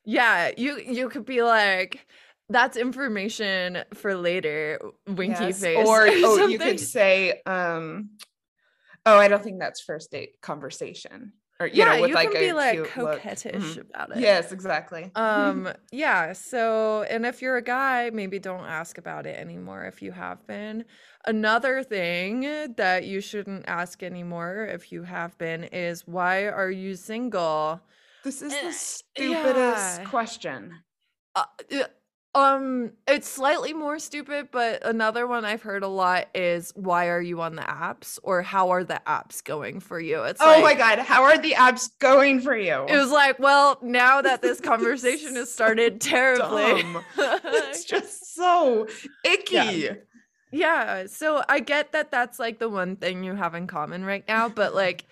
Yeah you you could be like that's information for later winky Yes, face or [laughs] oh you could say um oh i don't think that's first date conversation or you yeah know with you like can a be like cute look. coquettish Mhm. about it yes exactly um [laughs] yeah so and if you're a guy maybe don't ask about it anymore if you have been another thing that you shouldn't ask anymore if you have been is why are you single this is Eh, the stupidest yeah. question uh, um it's slightly more stupid but another one i've heard a lot is why are you on the apps? or how are the apps going for you? It's oh my god how are the apps going for you? It was like well now that this [laughs] conversation has started terribly. it's [laughs] just so icky. Yeah, so I get that that's like the one thing you have in common right now, but like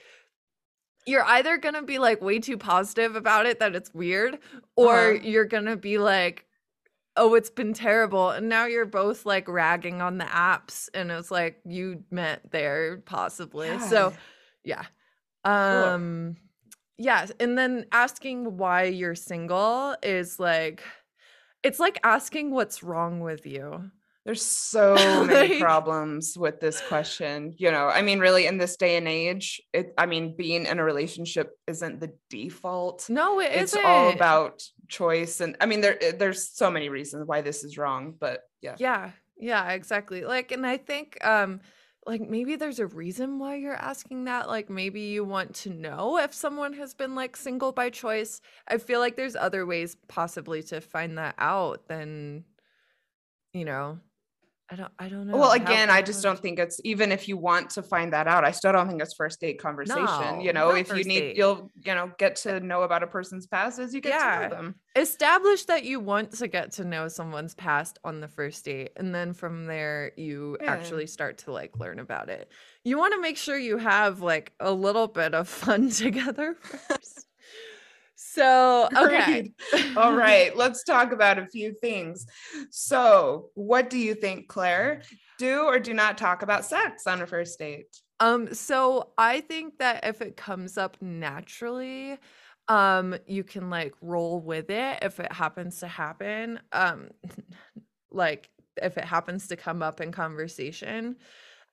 you're either going to be like way too positive about it that it's weird or Uh-huh. you're going to be like oh it's been terrible and now you're both like ragging on the apps and it's like you met there possibly. So yeah. Um yeah, and then asking why you're single is like it's like asking what's wrong with you. There's so many [laughs] problems with this question. You know, I mean, really, in this day and age, it, I mean, being in a relationship isn't the default. No, it It's isn't. all about choice. And I mean, there there's so many reasons why this is wrong, but yeah. Yeah, yeah, exactly. Like, and I think, um, like maybe there's a reason why you're asking that. Like, maybe you want to know if someone has been like single by choice. I feel like there's other ways possibly to find that out than, you know, I don't, I don't know. Well, again, I just don't think it's even if you want to find that out, I still don't think it's first date conversation. you know, if you need, date. you'll, you know, get eh to know about a person's past as you get to know them. establish that you want to get to know someone's past on the first date, and then from there you Yeah. actually start to like learn about it. You want to make sure you have like a little bit of fun [laughs] together [laughs] first. So, okay. Agreed. All right, let's talk about a few things. So, what do you think, Clair? Do or do not talk about sex on a first date? Um, so I think that if it comes up naturally, um, you can like roll with it if it happens to happen. Um, [laughs] like if it happens to come up in conversation,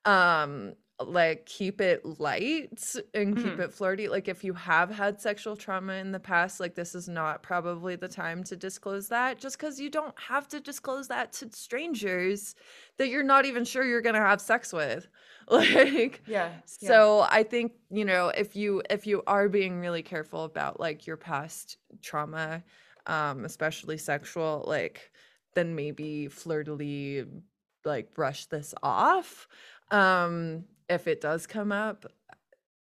um, like keep it light and keep Mhm. it flirty. Like if you have had sexual trauma in the past, like this is not probably the time to disclose that just because you don't have to disclose that to strangers that you're not even sure you're gonna have sex with. [laughs] Like Yeah. so I think, you know, if you if you are being really careful about like your past trauma, um, especially sexual, like then maybe flirtily like brush this off. Um, if it does come up.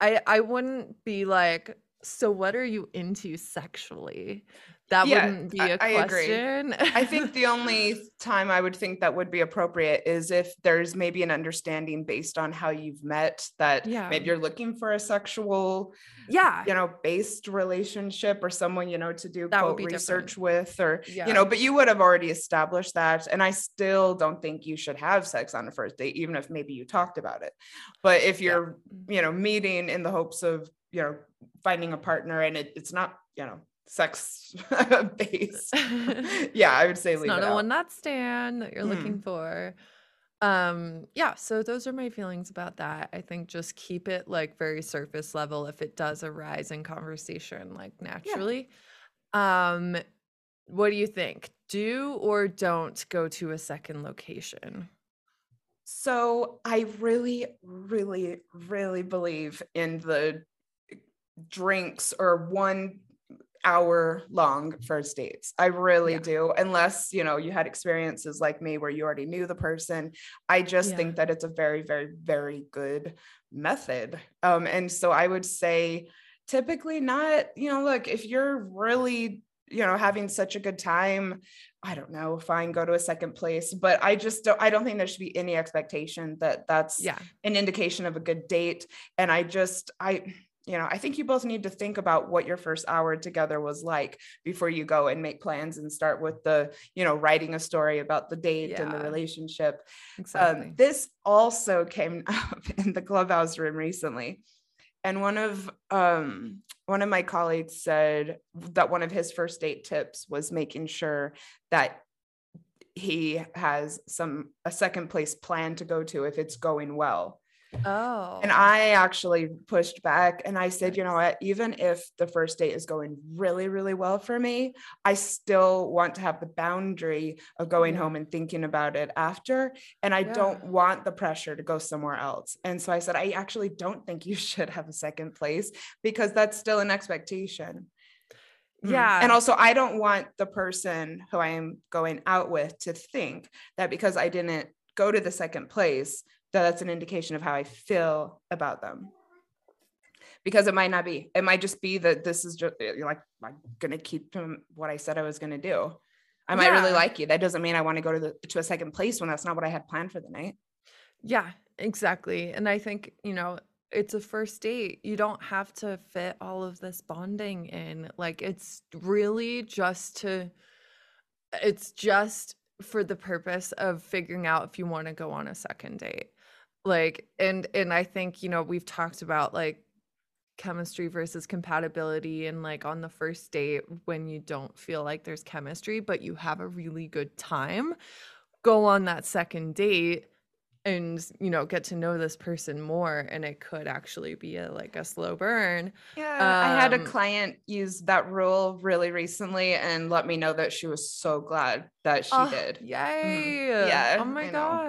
I I wouldn't be like, so what are you into sexually? That Yeah, wouldn't be a I question. I agree. I think [laughs] the only time I would think that would be appropriate is if there's maybe an understanding based on how you've met that Yeah. maybe you're looking for a sexual, yeah. you know, based relationship or someone, you know, to do That quote research with or Yeah. you know, but you would have already established that. And I still don't think you should have sex on a first date, even if maybe you talked about it. But if you're, you know, mm-hmm. meeting in the hopes of, you know, finding a partner and it, it's not, you know, sex [laughs] based. [laughs] yeah, I would say it's leave not it a out. one night stand that you're looking Mm. for um yeah so those are my feelings about that i think just keep it like very surface level if it does arise in conversation like naturally um what do you think do or don't go to a second location So I really, really, really believe in the drinks or one hour long first dates. I really Yeah. do. Unless, you know, you had experiences like me where you already knew the person. I just Yeah. think that it's a very, very, very good method. Um, and so I would say typically not, you know, look, if you're really, you know, having such a good time, I don't know, fine, go to a second place. But I just don't, I don't think there should be any expectation that that's yeah an indication of a good date. And I just, I, you know, I think you both need to think about what your first hour together was like before you go and make plans and start with the, you know, writing a story about the date and the relationship. exactly Um, this also came [laughs] up in the clubhouse room recently. And one of um, one of my colleagues said that one of his first date tips was making sure that he has some a second place plan to go to if it's going well. Oh And I actually pushed back and I said, you know what, even if the first date is going really, really well for me, I still want to have the boundary of going home and thinking about it after. And I Yeah. don't want the pressure to go somewhere else. And so I said, I actually don't think you [laughs] should have a second place because that's still an expectation. Mm. yeah And also, I don't want the person who I am going out with to think that because I didn't go to the second place, that's an indication of how I feel about them. Because it might not be. It might just be that this is just eh, you're like, I'm gonna keep doing what I said I was gonna do. I might really like you. That doesn't mean I want to go to the to a second place when that's not what I had planned for the night. Yeah, exactly. And I think, you know, it's a first date. You don't have to fit all of this bonding in. Like it's really just to it's just for the purpose of figuring out if you want to go on a second date. Like and and I think, you know, we've talked about like chemistry versus compatibility and like on the first date when you don't feel like there's chemistry but you have a really good time go on that second date and you know get to know this person more and it could actually be a like a slow burn Yeah, I had a Um, client use that rule really recently and let me know that she was so glad that she Oh, did. Yay. Yeah, Oh my I know.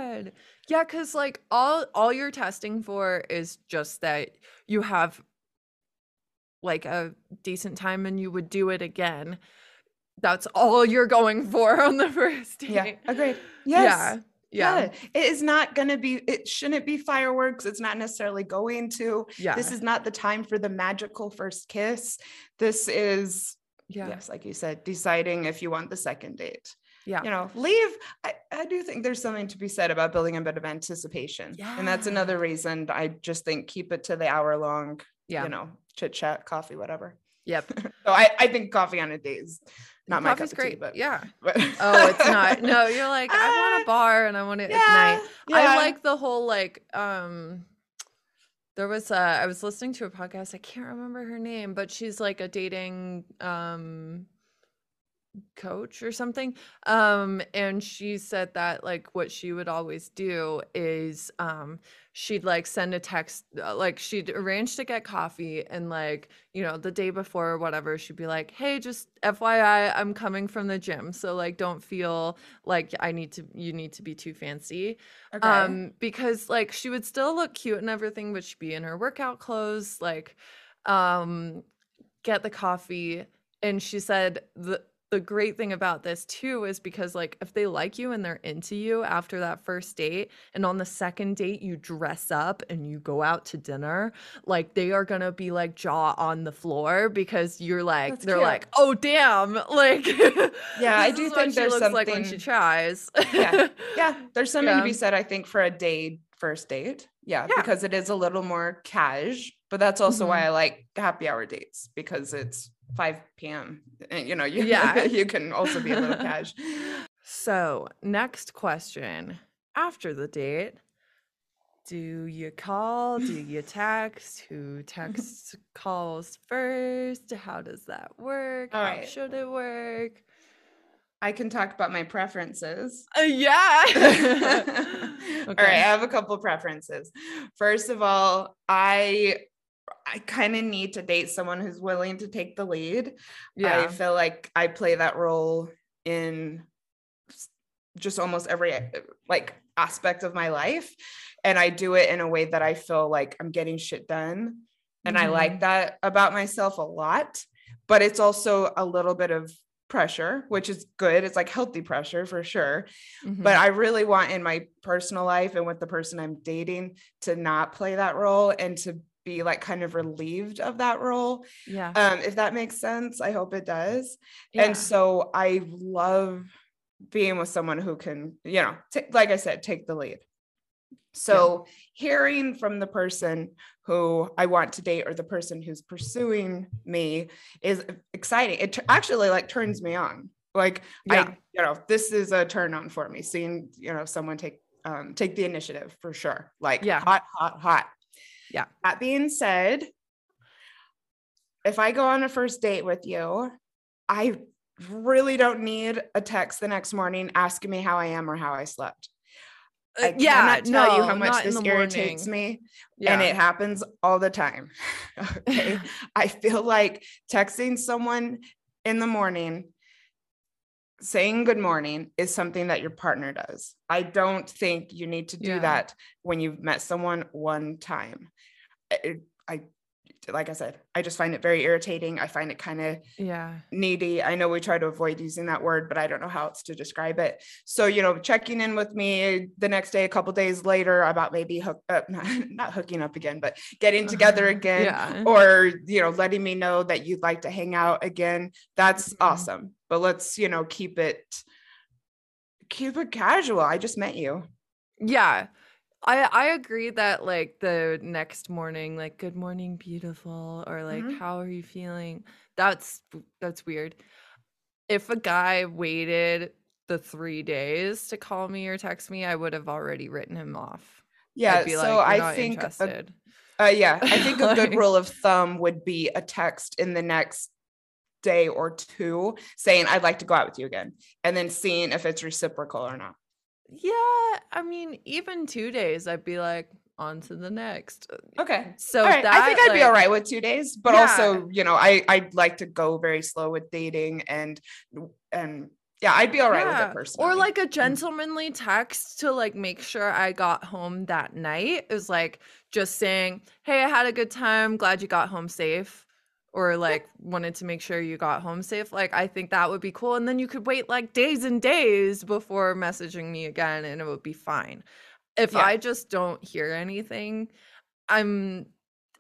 Yeah, cuz like all all you're testing for is just that you have like a decent time and you would do it again. That's all you're going for [laughs] on the first date. Yeah, agreed. Yes. Yeah. Yeah. Yeah. It is not going to be, it shouldn't be fireworks. It's not necessarily going to. Yeah. This is not the time for the magical first kiss. This is, yeah. yes, like you said, deciding if you want the second date. Yeah. You know, leave. I, I do think there's something to be said about building a bit of anticipation. yeah. And that's another reason I just think keep it to the hour long, Yeah. you know, chit chat, coffee, whatever. Yep. [laughs] So I, I think coffee on a date is not my cup Coffee's of tea, great. but yeah. [laughs] but- Oh, it's not. No, [laughs] you're like, I want Ah, a bar and I want it yeah, at night. Yeah. I like the whole like um there was uh I was listening to a podcast, I can't remember her name, but she's like a dating um coach or something. Um and she said that like what she would always do is um she'd like send a text uh, like she'd arrange to get coffee and like you know the day before or whatever she'd be like hey just fyi i'm coming from the gym so like don't feel like i need to you need to be too fancy Okay. um because like she would still look cute and everything but she'd be in her workout clothes like um get the coffee and she said the the great thing about this too is because like if they like you and they're into you after that first date and on the second date you dress up and you go out to dinner like they are gonna be like jaw on the floor because you're like That's they're cute. like oh damn [laughs] like Yeah, I do think she there's looks like when she something- tries Yeah. yeah, [laughs] there's something to be said, I think, for a day first date. Yeah, Yeah. because it is a little more cash, but that's also Mhm. why I like happy hour dates because it's 5 p.m. And you know, you, [laughs] Yeah. you can also be a little cash. [laughs] So, next question. After the date, do you call? Do you text? Who [laughs] texts calls first? How does that work? All How right. should it work? I can talk about my preferences. Uh, yeah. All right, I have a couple preferences. First of all, I I kind of need to date someone who's willing to take the lead. Yeah. I feel like I play that role in just almost every uh, like aspect of my life and I do it in a way that I feel like I'm getting shit done and I Mhm. like that about myself a lot but it's also a little bit of pressure which is good it's like healthy pressure for sure Mhm. but I really want in my personal life and with the person I'm dating to not play that role and to be like kind of relieved of that role yeah. um if that makes sense i hope it does yeah. and so i love being with someone who can you know ta- like i said take the lead so hearing from the person who i want to date or the person who's pursuing me is exciting it t- actually like turns me on like Yeah. i you know this is a turn on for me seeing you know someone take um take the initiative for sure like Yeah. hot hot hot Yeah. that being said if i go on a first date with you i really don't need a text the next morning asking me how i am or how i slept Uh, I yeah. tell you no, how much this irritates me. Yeah. And it happens all the time. [laughs] okay. [laughs] I feel like texting someone in the morning saying good morning is something that your partner does. I don't think you need to do Yeah. that when you've met someone one time. I, I like I said, I just find it very irritating. I find it kind of yeah. needy. I know we try to avoid using that word, but I don't know how else to describe it. So, you know, checking in with me the next day, a couple days later about maybe hook up, [laughs] not, not hooking up again, but getting together again Yeah. or, you know, letting me know that you'd like to hang out again. That's Mhm. awesome. But let's, you know, keep it, keep it casual. I just met you. Yeah. I I agree that like the next morning like good morning beautiful or like Mhm. how are you feeling? That's that's weird. If a guy waited the 3 days to call me or text me, I would have already written him off. Yeah. So like, I think, a, uh, yeah, I think a good [laughs] rule of thumb would be a text in the next day or two saying, I'd like to go out with you again, and then seeing if it's reciprocal or not. Yeah, I mean, even two days, I'd be like, on to the next. Okay. So right. that, I think I'd be all right with two days, but Yeah. also, you know, I i'd like to go very slow with dating and and yeah, I'd be all right with Yeah, it personally. Or like a mm. gentlemanly text to like make sure I got home that night is like just saying, Hey, I had a good time. Glad you got home safe. Or like wanted to make sure you got home safe. Like I think that would be cool. And then you could wait like days and days before messaging me again and it would be fine. If Yeah. I just don't hear anything, I'm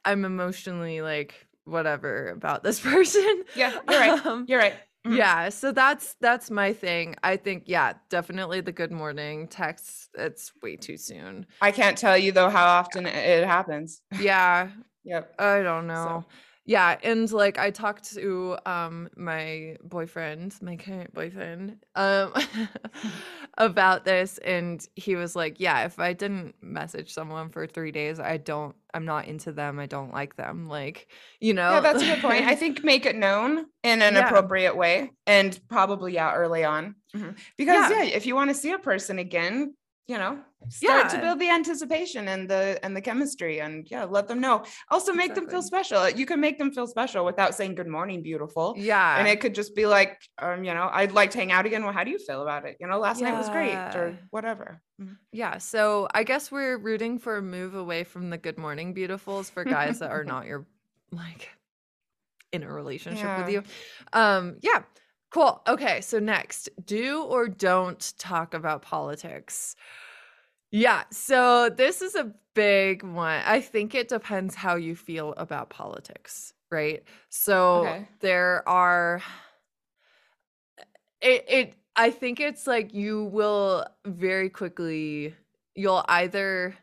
I'm emotionally like whatever about this [laughs] person. yeah, you're right. Um, You're right. Mhm. yeah so that's that's my thing i think yeah definitely the good morning text it's way too soon I can't tell you though how often it- it happens. yeah [laughs] Yep. i don't know yeah and like i talked to um my boyfriend my current boyfriend um [laughs] [laughs] about this and he was like yeah if i didn't message someone for three days i don't i'm not into them i don't like them like you know Yeah, that's a good point. I [laughs] think make it known in an Yeah. appropriate way and probably yeah, early on. Mhm. Because Yeah. yeah. if you want to see a person again, you know, start to build the anticipation and the and the chemistry and yeah, let them know. Also make them feel special. You can make them feel special without saying good morning, beautiful. yeah And it could just be like, um, you know, I'd like to hang out again. Well, how do you feel about it? You know, last night was great or whatever. Mhm. Yeah, so I guess we're rooting for a move away from the good morning beautifuls for guys that are not your [laughs] like in a relationship with you. Um yeah. Cool. Okay, so next, do or don't talk about politics. Yeah, so this is a big one. I think it depends how you feel about politics, right? So Okay. there are it it I think it's like you will very quickly you'll either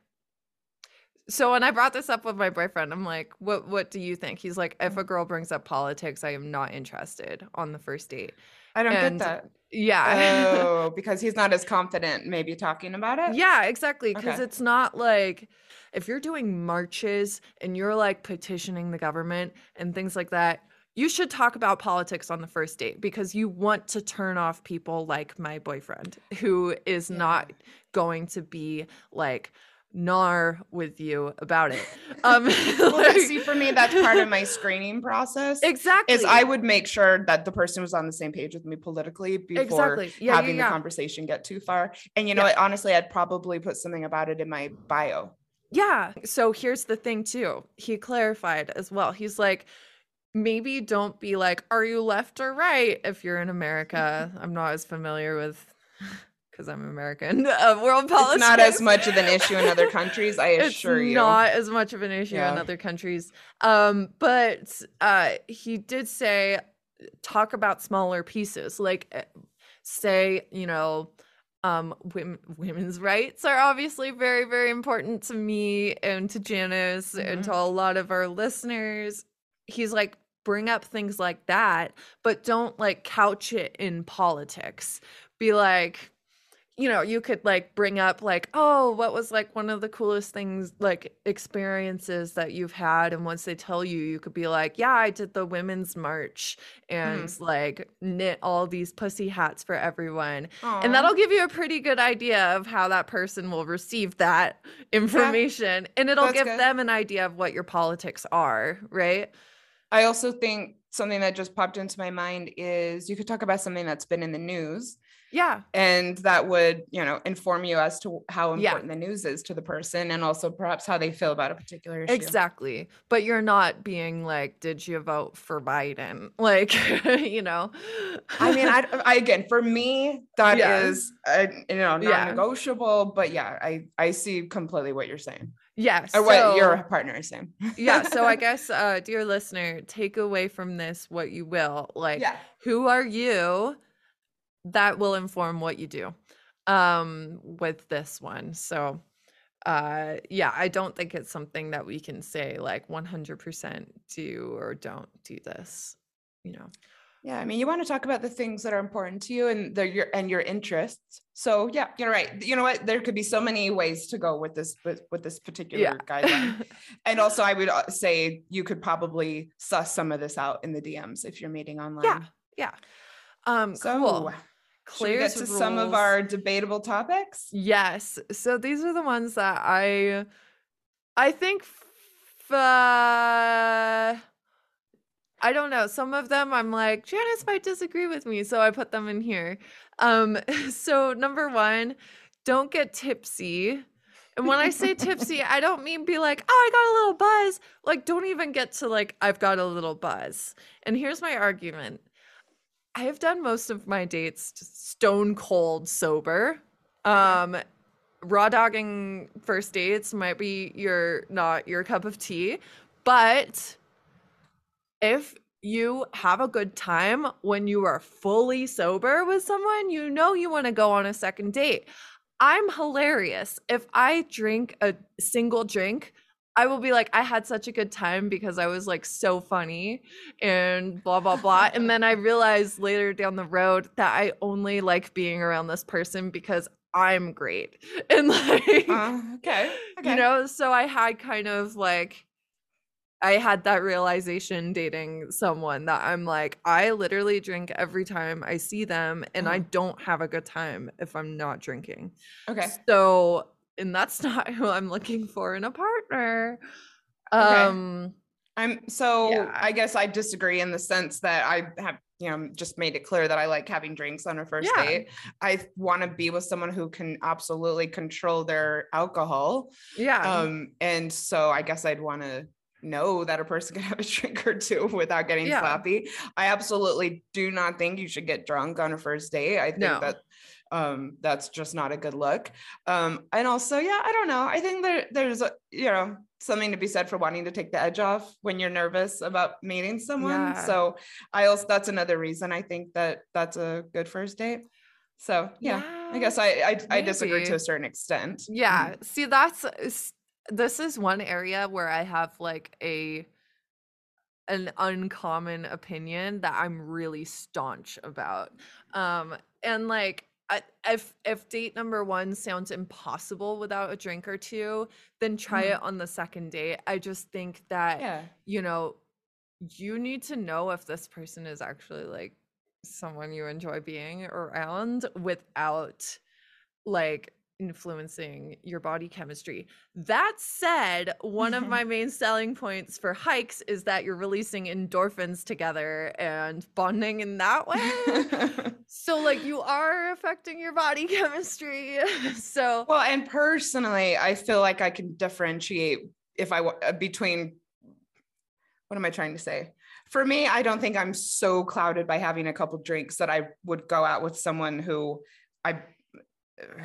so when I brought this up with my boyfriend, I'm like, what what do you think? He's like, if a girl brings up politics, I am not interested on the first date. I don't And- get that. Yeah. Oh, [laughs] because he's not as confident maybe talking about it. Yeah, exactly. Because Okay. it's not like if you're doing marches and you're like petitioning the government and things like that, you should talk about politics on the first date because you want to turn off people like my boyfriend who is Yeah. not going to be like gnar with you about it. [laughs] Um [laughs] Well, like- see, for me, that's part of my screening process. exactly. Is I would make sure that the person was on the same page with me politically before exactly. Yeah, having yeah, the conversation get too far. And you know Yeah. what? Honestly, I'd probably put something about it in my bio. Yeah. So here's the thing, too. He clarified as well. He's like, maybe don't be like, are you left or right if you're in America? [laughs] I'm not as familiar with, because I'm American, [laughs] uh, world politics. It's not as much of an issue in other countries, I [laughs] It's assure you. not as much of an issue in other countries. Um, but uh, he did say, talk about smaller pieces, like uh, say, you know, um, women, women's rights are obviously very, very important to me and to Janice and to a lot of our listeners. He's like, bring up things like that, but don't like couch it in politics. Be like, you know, you could like bring up like, oh, what was like one of the coolest things, like experiences that you've had? And once they tell you, you could be like, yeah, I did the women's march and hmm. like knit all these pussy hats for everyone. Aw. And that'll give you a pretty good idea of how that person will receive that information. And it'll That's give good. them an idea of what your politics are, right? I also think something that just popped into my mind is you could talk about something that's been in the news Yeah. and that would, you know, inform you as to how Yeah. important the news is to the person and also perhaps how they feel about a particular issue. Exactly. But you're not being like, did you vote for Biden? [laughs] Like, you know. I mean, I, I again, for me, that Yeah. is, uh, you know, Yeah. non-negotiable. But yeah, I I see completely what you're saying, yeah. or what so- your partner is saying. [laughs] yeah. So I [laughs] guess, uh, dear listener, take away from this what you will. Like, yeah, who are you? That will inform what you do um with this one. So uh yeah, I don't think it's something that we can say like 100% do or don't do this, you know. yeah. I mean, you want to talk about the things that are important to you and the your and your interests. So yeah, you're right. You know what? There could be so many ways to go with this with, with this particular Yeah. [laughs] guideline. And also, I would uh, say you could probably suss some of this out in the DMs if you're meeting online. yeah. Um So cool. Should we get Clair's to some of our debatable topics? Yes. So these are the ones that I I think f- uh, I don't know. Some of them I'm like, Janice might disagree with me, so I put them in here. Um [laughs] so number 1, don't get tipsy. And when I say tipsy, [laughs] I don't mean be like, "Oh, I got a little buzz." Like don't even get to like I've got a little buzz. And here's my argument. I have done most of my dates stone cold sober. Um raw dogging first dates might be your not your cup of tea, but if you have a good time when you are fully sober with someone, you know you want to go on a second date. I'm hilarious. If I drink a single drink, I will be like, I had such a good time because I was like so funny and blah, blah, blah. and then I realized later down the road that I only like being around this person because I'm great. [laughs] And like, Uh, okay. Okay. you know, so I had kind of like, I had that realization dating someone that I'm like, I literally drink every time I see them, and I Uh-huh. don't have a good time if I'm not drinking. Okay. So, and that's [laughs] not who I'm looking for in a partner. Okay. Um, I'm so Yeah. I guess I disagree in the sense that I have you know just made it clear that I like having drinks on a first Yeah. date. I want to be with someone who can absolutely control their alcohol. yeah. Um and so I guess I'd want to know that a person [laughs] can have a drink or two without getting Yeah. sloppy. I absolutely do not think you should get drunk on a first date. I think No. that um that's just not a good look. Um and also yeah, I don't know. I think there there's a you know something to be said for wanting to take the edge off when you're nervous about meeting someone. Yeah. So I also that's another reason I think that that's a good first date. So yeah, I guess I I, I disagree to a certain extent. Yeah. See, that's this is one area where I have like a an uncommon opinion that I'm really staunch about. Um and like I, if if date number 1 sounds impossible without a drink or two, then try Mhm. it on the second date. I just think that Yeah. you know, you need to know if this person is actually like someone you enjoy being around without like influencing your body chemistry. That said, one of my [laughs] main selling points for hikes is that you're releasing endorphins together and bonding in that way. [laughs] so like you are affecting your body [laughs] chemistry. so Well, and personally, I feel like I can differentiate if I uh, between what am I trying to say? For me, I don't think I'm so clouded by having a couple drinks that I would go out with someone who I uh,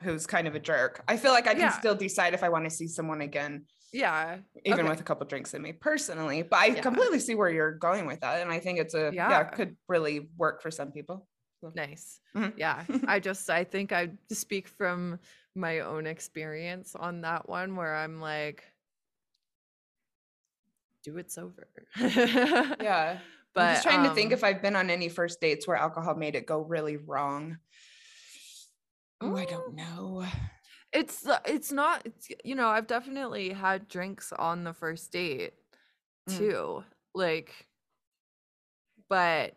who's kind of a jerk. I feel like I can Yeah. still decide if I want to see someone again, yeah. even Okay. with a couple drinks in me personally. But I Yeah. completely see where you're going with that, and I think it's a yeah, Yeah. could really work for some people. Nice. Mhm. Yeah. [laughs] I just I think I speak from my own experience on that one where I'm like do it sober. [laughs] Yeah. But I'm just trying to think um, if I've been on any first dates where alcohol made it go really wrong. Oh, I don't know. it's uh, it's not it's, you know, I've definitely had drinks on the first date Mm. too. Like but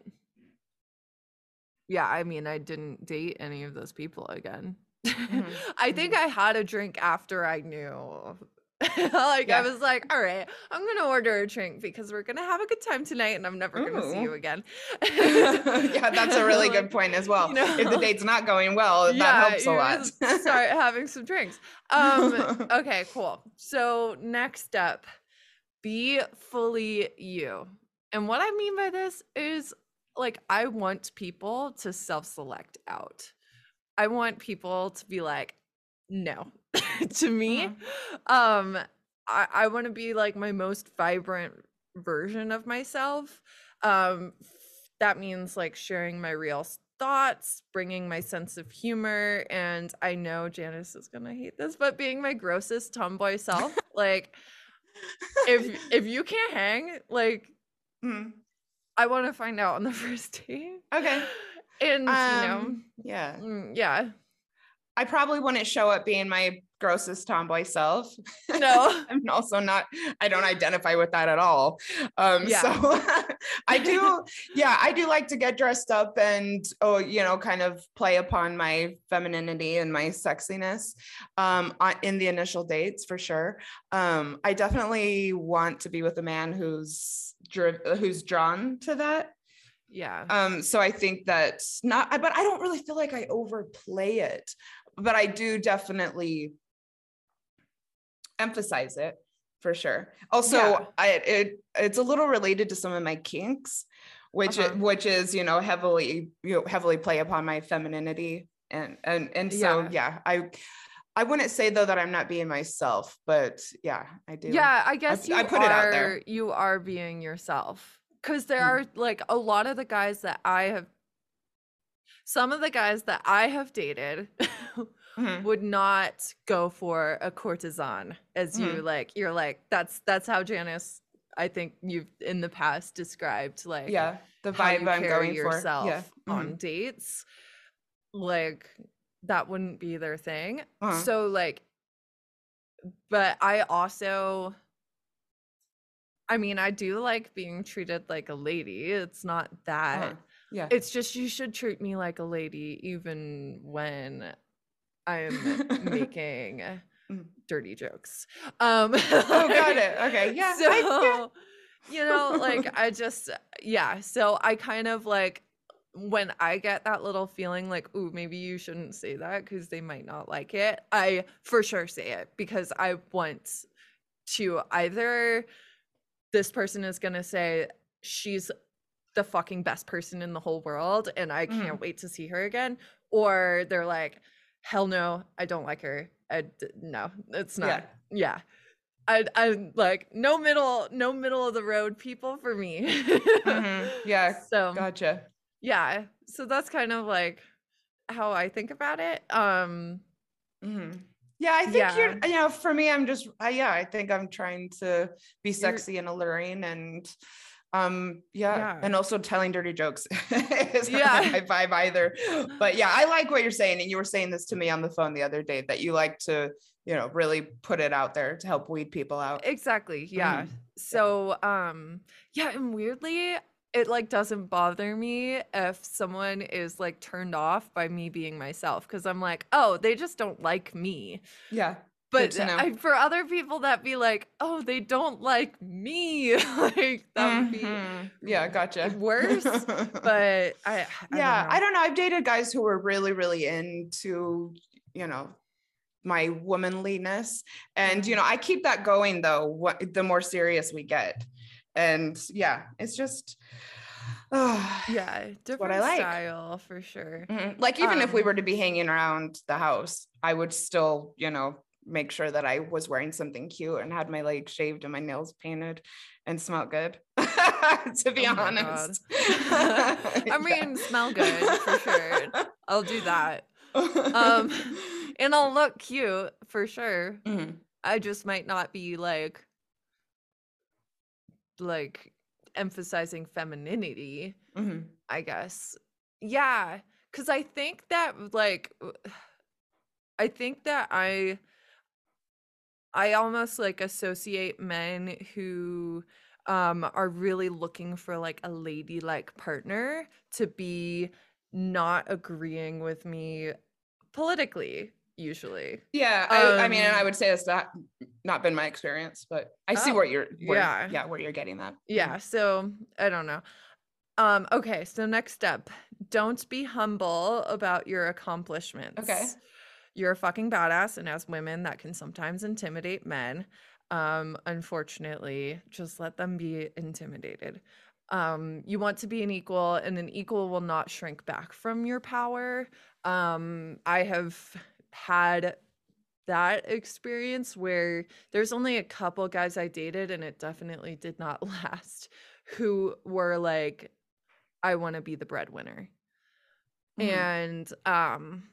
yeah, I mean, I didn't date any of those people again. Mhm, [laughs] I think I had a drink after I knew. [laughs] like Yeah. I was like, all right, I'm gonna order a drink because we're gonna have a good time tonight and I'm never gonna see you again. [laughs] yeah, that's a really [laughs] good point as well. you know? If the date's not going well, that helps a lot. start having some drinks. Um, okay, cool. So next up, be fully you. And what I mean by this is like I want people to self-select out. I want people to be like, no. [laughs] to me, Mhm. um, I, I want to be like my most vibrant version of myself. Um, that means like sharing my real thoughts, bringing my sense of humor, and I know Janice is gonna hate this, but being my grossest tomboy self. [laughs] like, if if you can't hang, like, Mm, I want to find out on the [laughs] first date. Okay. And you know, um, yeah. mm, yeah, I probably wouldn't show up being my grossest tomboy self. No. [laughs] I'm also not, I don't identify with that at all. Um, Yeah. so [laughs] I do, yeah, I do like to get dressed up and, oh, you know, kind of play upon my femininity and my sexiness um, in the initial dates for sure. Um, I definitely want to be with a man who's, who's drawn to that. Yeah. Um, so I think that not, but I don't really feel like I overplay it, but I do definitely emphasize it for sure. Also, Yeah. I it it's a little related to some of my kinks, which i- Uh-huh. which is you know heavily you know heavily play upon my femininity and and and so Yeah. yeah, I I wouldn't say though that I'm not being myself, but yeah, I do. Yeah, I guess you I put it are out there. you are being yourself. Cuz there Mm. are like a lot of the guys that I have some of the guys that I have dated Mhm. would not go for a courtesan as you Mhm. like you're like that's that's how Janice I think you've in the past described like yeah, the vibe I'm going yourself for. Yeah. on mhm. dates like that wouldn't be their thing Uh-huh. so like but i also i mean i do like being treated like a lady it's not that Uh-huh. Yeah. it's just you should treat me like a lady even when i'm making [laughs] Mm. dirty jokes um oh, got it. [laughs] Okay. Yeah. so I- yeah. you know like [laughs] i just yeah so i kind of like when i get that little feeling like ooh maybe you shouldn't say that because they might not like it i for sure say it because i want to either this person is going to say she's the fucking best person in the whole world and i can't Mhm. wait to see her again or they're like hell no i don't like her I d- no it's not Yeah. yeah I I'm like no middle no middle of the road people for me. Mhm. [laughs] Yeah, So Gotcha. yeah. So that's kind of like how I think about it. Um hmm Yeah, I think you're, you know, for me, I'm just, I, yeah, I think I'm trying to be You're- sexy and alluring and, um, yeah, Yeah. and also telling dirty jokes [laughs] is Yeah. not my vibe either. [gasps] But yeah, I like what you're saying. And you were saying this to me on the phone the other day that you like to, you know, really put it out there to help weed people out. exactly. Yeah. So um yeah, and weirdly it like doesn't bother me if someone is like turned off by me being myself because I'm like, oh, they just don't like me. Yeah. But. I, for other people that be like, oh, they don't like me, [laughs] like that would be Mhm. yeah, gotcha. [laughs] worse, but [laughs] I, I yeah, don't I don't know. I've dated guys who were really, really into, you know, my womanliness. And, you know, I keep that going though, what the more serious we get. And yeah, it's just uh, [sighs] yeah, different what I like. style for sure. mhm. like even if we Um, were to be hanging around the house, I would still, you know, make sure that I was wearing something cute and had my legs shaved and my nails painted and smelled good. [laughs] to be Oh honest. [laughs] [laughs] I Yeah. mean, smell good for sure. I'll do that. Um, and I'll look cute for sure. Mhm. I just might not be like, like emphasizing femininity. Mhm. I guess. Yeah, cuz I think that like [sighs] I think that I I almost like associate men who um are really looking for like a ladylike partner to be not agreeing with me politically usually. Yeah, I, I mean, and I Um, would say that's not not been my experience, but I see Oh, where you're, where, yeah. yeah, where you're getting that. Yeah, so I don't know. Um okay, so next step, don't be humble about your accomplishments. You're a fucking badass and as women that can sometimes intimidate men. Um unfortunately, just let them be intimidated. Um you want to be an equal and an equal will not shrink back from your power. Um I have had that experience where there's only a couple guys I dated and it definitely did not [laughs] last who were like I want to be the breadwinner. Mhm. And um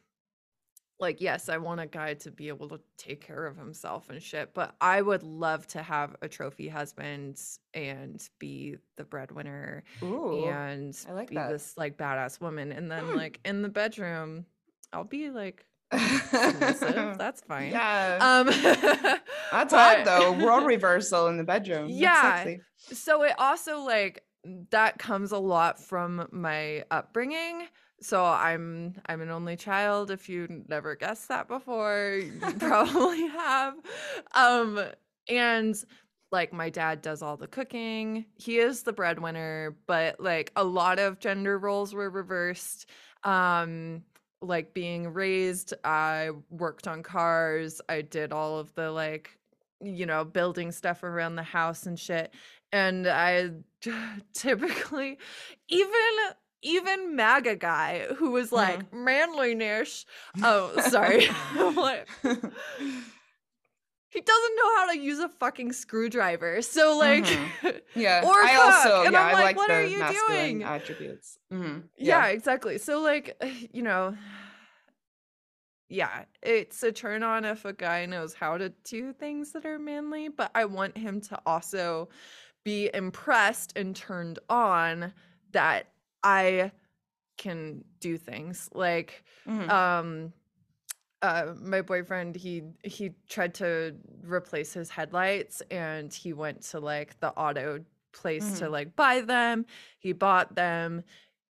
like yes, I want a guy to be able to take care of himself and shit, but I would love to have a trophy husband and be the breadwinner Ooh, and I like be that. this like badass woman and then Hmm. like in the bedroom I'll be like. [laughs] That's fine. Yeah. Um, [laughs] That's but- hot though. Role [laughs] reversal in the bedroom. Yeah. so it also like that comes a lot from my upbringing so i'm i'm an only child if you never guessed that before you [laughs] probably have um and like my dad does all the cooking he is the breadwinner but like a lot of gender roles were reversed um like being raised i worked on cars i did all of the like you know building stuff around the house and shit and I [laughs] typically even even MAGA guy who was like manliness. Oh, sorry. [laughs] [laughs] Like, he doesn't know how to use a fucking screwdriver. So like Yeah. Or I cook, also and yeah, I'm I like, what are you doing? attributes. Mhm. yeah, exactly. So like [sighs] you know [sighs] yeah, it's a turn on if a guy knows how to do things that are manly, but I want him to also be impressed and turned on that I can do things. Like Mhm. um uh my boyfriend he he tried to replace his headlights and he went to like the auto place to Mhm. like buy them he bought them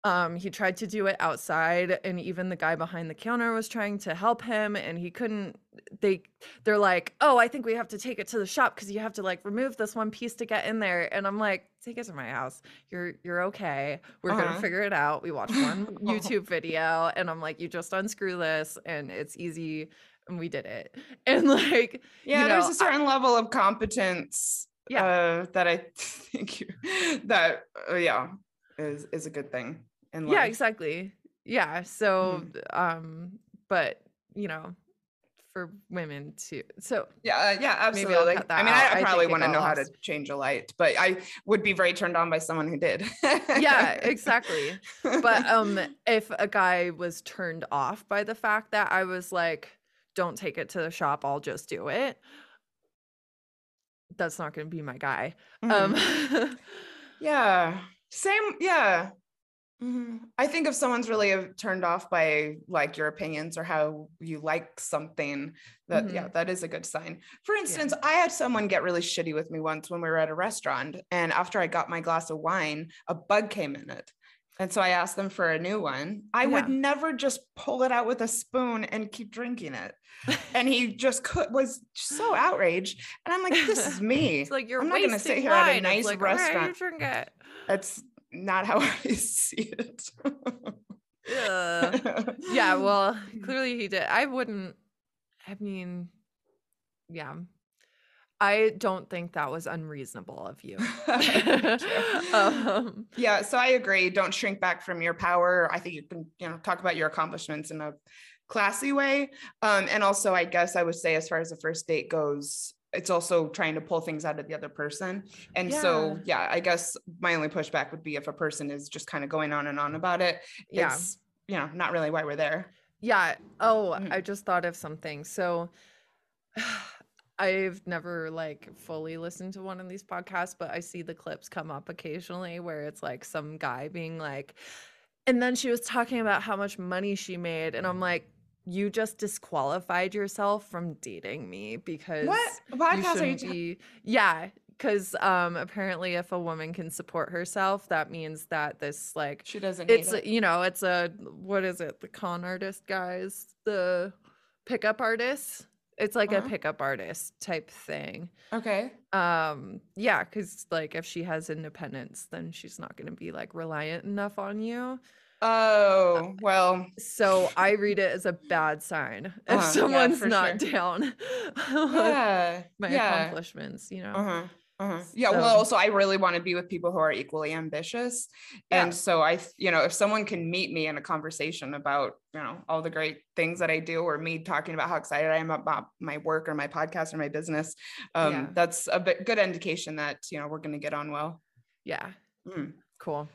um he tried to do it outside and even the guy behind the counter was trying to help him and he couldn't they they're like oh i think we have to take it to the shop because you have to like remove this one piece to get in there and i'm like take it to my house. You're you're okay. We're Uh-huh. gonna figure it out. We watched one [laughs] youtube video and i'm like you just unscrew this and it's easy and we did it. [laughs] And like Yeah, you there's a certain level of competence Yeah. uh, that I [laughs] think you, that uh, yeah is is a good thing life. yeah exactly yeah so um but you know for women too so Yeah, uh, yeah, absolutely. I mean, out. I, probably want to know how to change a light, but I would be very turned on by someone who did. yeah [laughs] exactly but um [laughs] if a guy was turned off by the fact that i was like don't take it to the shop i'll just do it that's not going to be my guy Mhm. um [laughs] yeah, same. Yeah. Mhm. I think if someone's really uh, turned off by like your opinions or how you like something, that yeah, that is a good sign. For instance, I had someone get really shitty with me once when we were at a restaurant, and after I got my glass of wine, a bug came in it. And so I asked them for a new one. I would never just pull it out with a spoon and keep drinking it. And he [laughs] just could was so outraged. And I'm like, this is [laughs] me. it's like you're I'm not gonna sit here at a nice like, "All right, restaurant." drink it That's not how [laughs] I see it. Ugh. yeah [laughs] well clearly he did i wouldn't i mean yeah i don't think that was unreasonable of you you. [laughs] um, yeah, so I agree. Don't shrink back from your power. I think you can, you know, talk about your accomplishments in a classy way. Um, and also, I guess I would say, as far as the first date goes, it's also trying to pull things out of the other person. And so, yeah, I guess my only pushback would be if a person is just kind of going on and on about it. yeah It's, you know, not really why we're there. yeah oh Mhm. i just thought of something so [sighs] I've never like fully listened to one of these podcasts, but I see the clips come up occasionally where it's like some guy being like, and then she was talking about how much money she made. And I'm like, you just disqualified yourself from dating me because What you podcast are you? ta- be. Yeah. Because um, apparently, if a woman can support herself, that means that this like she doesn't. Need it's it. you know it's a what is it the con artist guys the pickup artists it's like Uh-huh. a pickup artist type thing okay. um yeah because like if she has independence then she's not going to be like reliant enough on you Oh well. so i read it as a bad sign [laughs] if Uh-huh, yeah, someone's for not sure. down [laughs] Yeah. my yeah. accomplishments you know Uh-huh. Uh-huh. Yeah, well, So- also I really want to be with people who are equally ambitious. Yeah. And so I, you know, if someone can meet me in a conversation about, you know, all the great things that I do or me talking about how excited I am about my work or my podcast or my business, um, Yeah. that's a bit good indication that, you know, we're going to get on well. yeah Mm. cool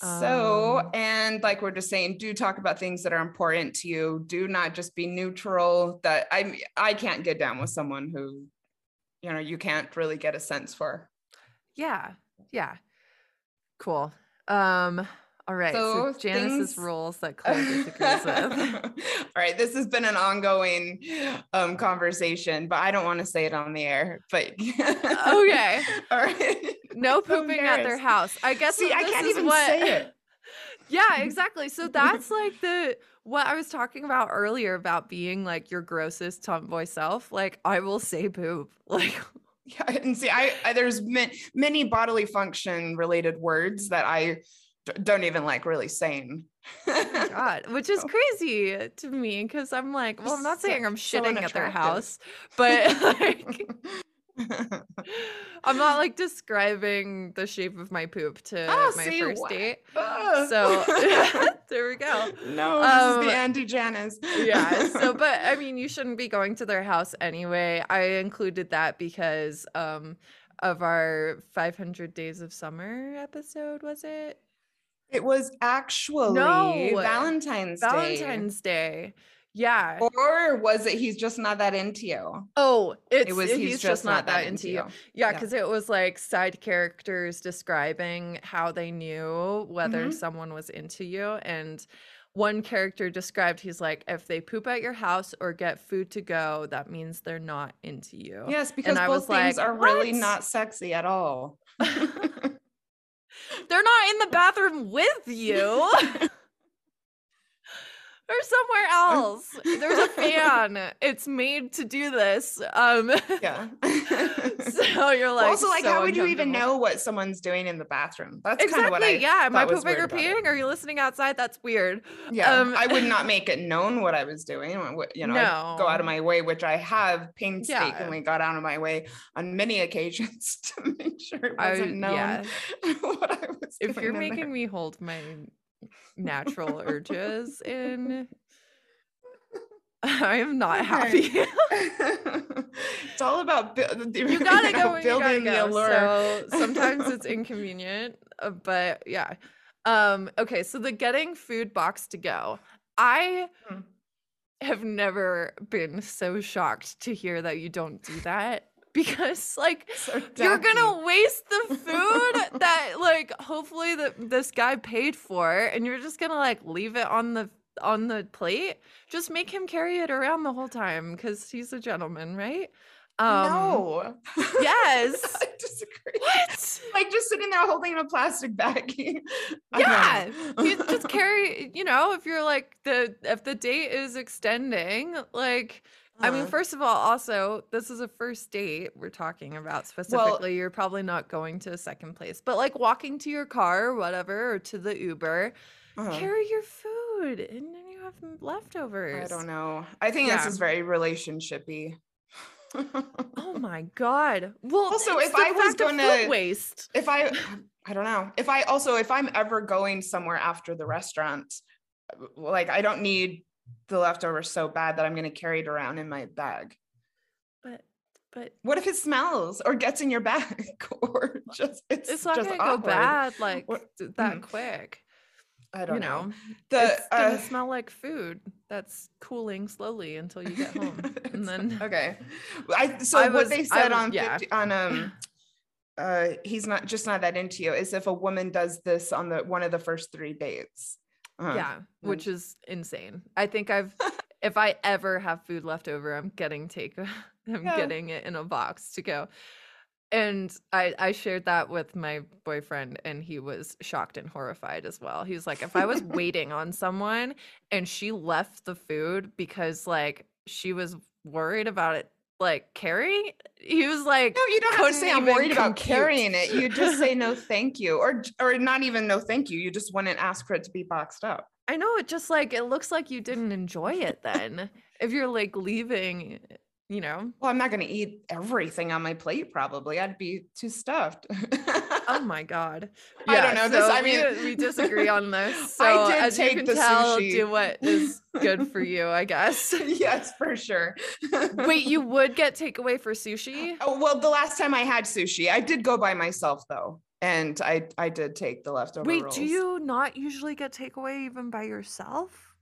So, Um, and like we're just saying, do talk about things that are important to you. Do not just be neutral. That I I can't get down with someone who, you know, you can't really get a sense for. Yeah. Yeah. Cool. Um All right. So, So Janice's things- rules that [laughs] Clair disagrees with. [laughs] All right, this has been an ongoing um, conversation, but I don't want to say it on the air. But [laughs] Okay. all right. [laughs] No So pooping at their house. I guess See, I can't is even what- say it. [laughs] yeah, exactly. So [laughs] that's like the what I was talking about earlier about being like your grossest tomboy self. Like I will say poop. Like Yeah, and see, I, I there's ma- many bodily function related words that I d- don't even like really saying. Oh God, which is So- crazy to me because I'm like, well, I'm not saying I'm so shitting at their house, but like [laughs] I'm not like describing the shape of my poop to Oh, my first what? date. Ah. So [laughs] [laughs] there we go. no, this is Um, the anti Janice. yeah so but i mean you shouldn't be going to their house anyway i included that because um of our 500 days of summer episode was it it was actually No. Valentine's Day. valentine's day yeah Or was it he's just not that into you? oh it's It was he's, just, not that into you yeah Yeah. because it was like side characters describing how they knew whether Mhm. someone was into you and one character described he's like if they poop at your house or get food to go that means they're not into you Yes, because I both things like, are really not sexy at all. [laughs] they're not in the bathroom with you [laughs] They're somewhere else. There's a fan. It's made to do this. Um yeah. [laughs] so you're like also, like, so how would you even know what someone's doing in the bathroom? That's kind Exactly. of what I yeah. Am I pooping or weird about it. peeing? Are you listening outside? That's weird. Yeah, Um, I would not make it known what I was doing. You know, I'd go out of my way, which I have painstakingly got out of my way on many occasions [laughs] to make sure it wasn't known yeah. [laughs] what I was If you're making there. me hold my natural urges in, [laughs] [laughs] I am not happy. [laughs] It's all about bu- you gotta know, go you gotta building the go. allure. So sometimes it's inconvenient, uh, but yeah. Um, okay, so the getting food box to go. I Hmm. have never been so shocked to hear that you don't do that [laughs] because like [laughs] So you're gonna waste the [laughs] food that like hopefully that this guy paid for and you're just gonna like leave it on the on the plate just make him carry it around the whole time because he's a gentleman right um no. yes. I disagree. what Like just sitting there holding a plastic bag. Yeah you just carry you know if you're like the if the date is extending like I mean, first of all, also, this is a first date we're talking about specifically. Well, You're probably not going to a second place, but like walking to your car or whatever, or to the Uber, Uh-huh. carry your food and then you have leftovers. I don't know. I think Yeah. this is very relationshipy. Oh my God. Well, Also, if I was food gonna- waste. if I, I don't know. If I also, if I'm ever going somewhere after the restaurant, like I don't need the leftovers so bad that I'm going to carry it around in my bag. But, but What if it smells or gets in your bag [laughs] or just it's, it's not just awkward? go bad like What- th- that mm. quick. I don't You know. know, The it's going uh, to smell like food that's cooling slowly until you get home. [laughs] and then [laughs] okay. I so I what was- they said was- on yeah. 50 on um uh he's not just not that into you is if a woman does this on the one of the first three dates. Uh-huh. Yeah, which is insane. I think I've [laughs] if I ever have food left over, I'm getting take [laughs] I'm Yeah. getting it in a box to go. And I I shared that with my boyfriend and he was shocked and horrified as well. He was like if I was [laughs] waiting on someone and she left the food because like she was worried about it like carrying, he was like No, you don't have to say I'm worried about carrying it. You just say no [laughs] thank you. Or or not even no thank you. You just wouldn't ask for it to be boxed up. I know it just like it looks like you didn't enjoy it then. [laughs] if you're like leaving, you know. Well, I'm not gonna eat everything on my plate, probably. I'd be too stuffed. [laughs] Oh my god. I don't know, this- I mean- we, [laughs] disagree on this. So I did as you take can the tell, sushi. do what is good for [laughs] you, I guess. [laughs] yes, for sure. Wait, you would get takeaway for sushi? Oh, well, the last time I had sushi, I did go by myself though, and I I did take the leftover Wait, rolls. do you not usually get takeaway even by yourself?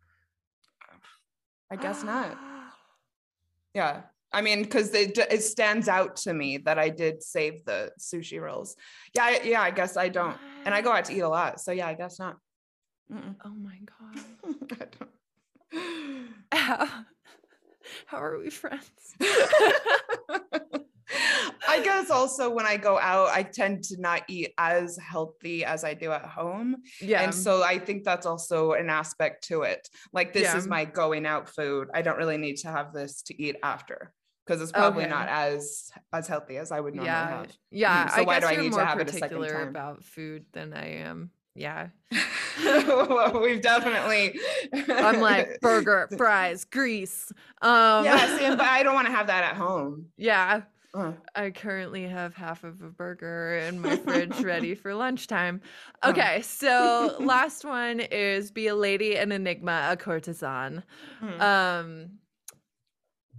I guess not. [gasps] Yeah, I mean, because it it stands out to me that I did save the sushi rolls. Yeah, I- yeah. I guess I don't, and I go out to eat a lot, so yeah, I guess not. Mm-mm. Oh my god. [laughs] How, how are we friends? [laughs] I guess also when I go out, I tend to not eat as healthy as I do at home. yeah. And so I think that's also an aspect to it. Like this is my going out food. I don't really need to have this to eat after because it's probably Okay. not as as healthy as I would normally yeah. have. Yeah. So I why guess do I need to more have it a second particular time? about food than I am. Yeah. [laughs] well, we've definitely I'm like [laughs] burger, fries, grease. Um yeah, see, but I don't want to have that at home. yeah. Uh, I currently have half of a burger in my fridge [laughs] ready for lunchtime. Okay, so last one is be a lady, an enigma, a courtesan. hmm. Um,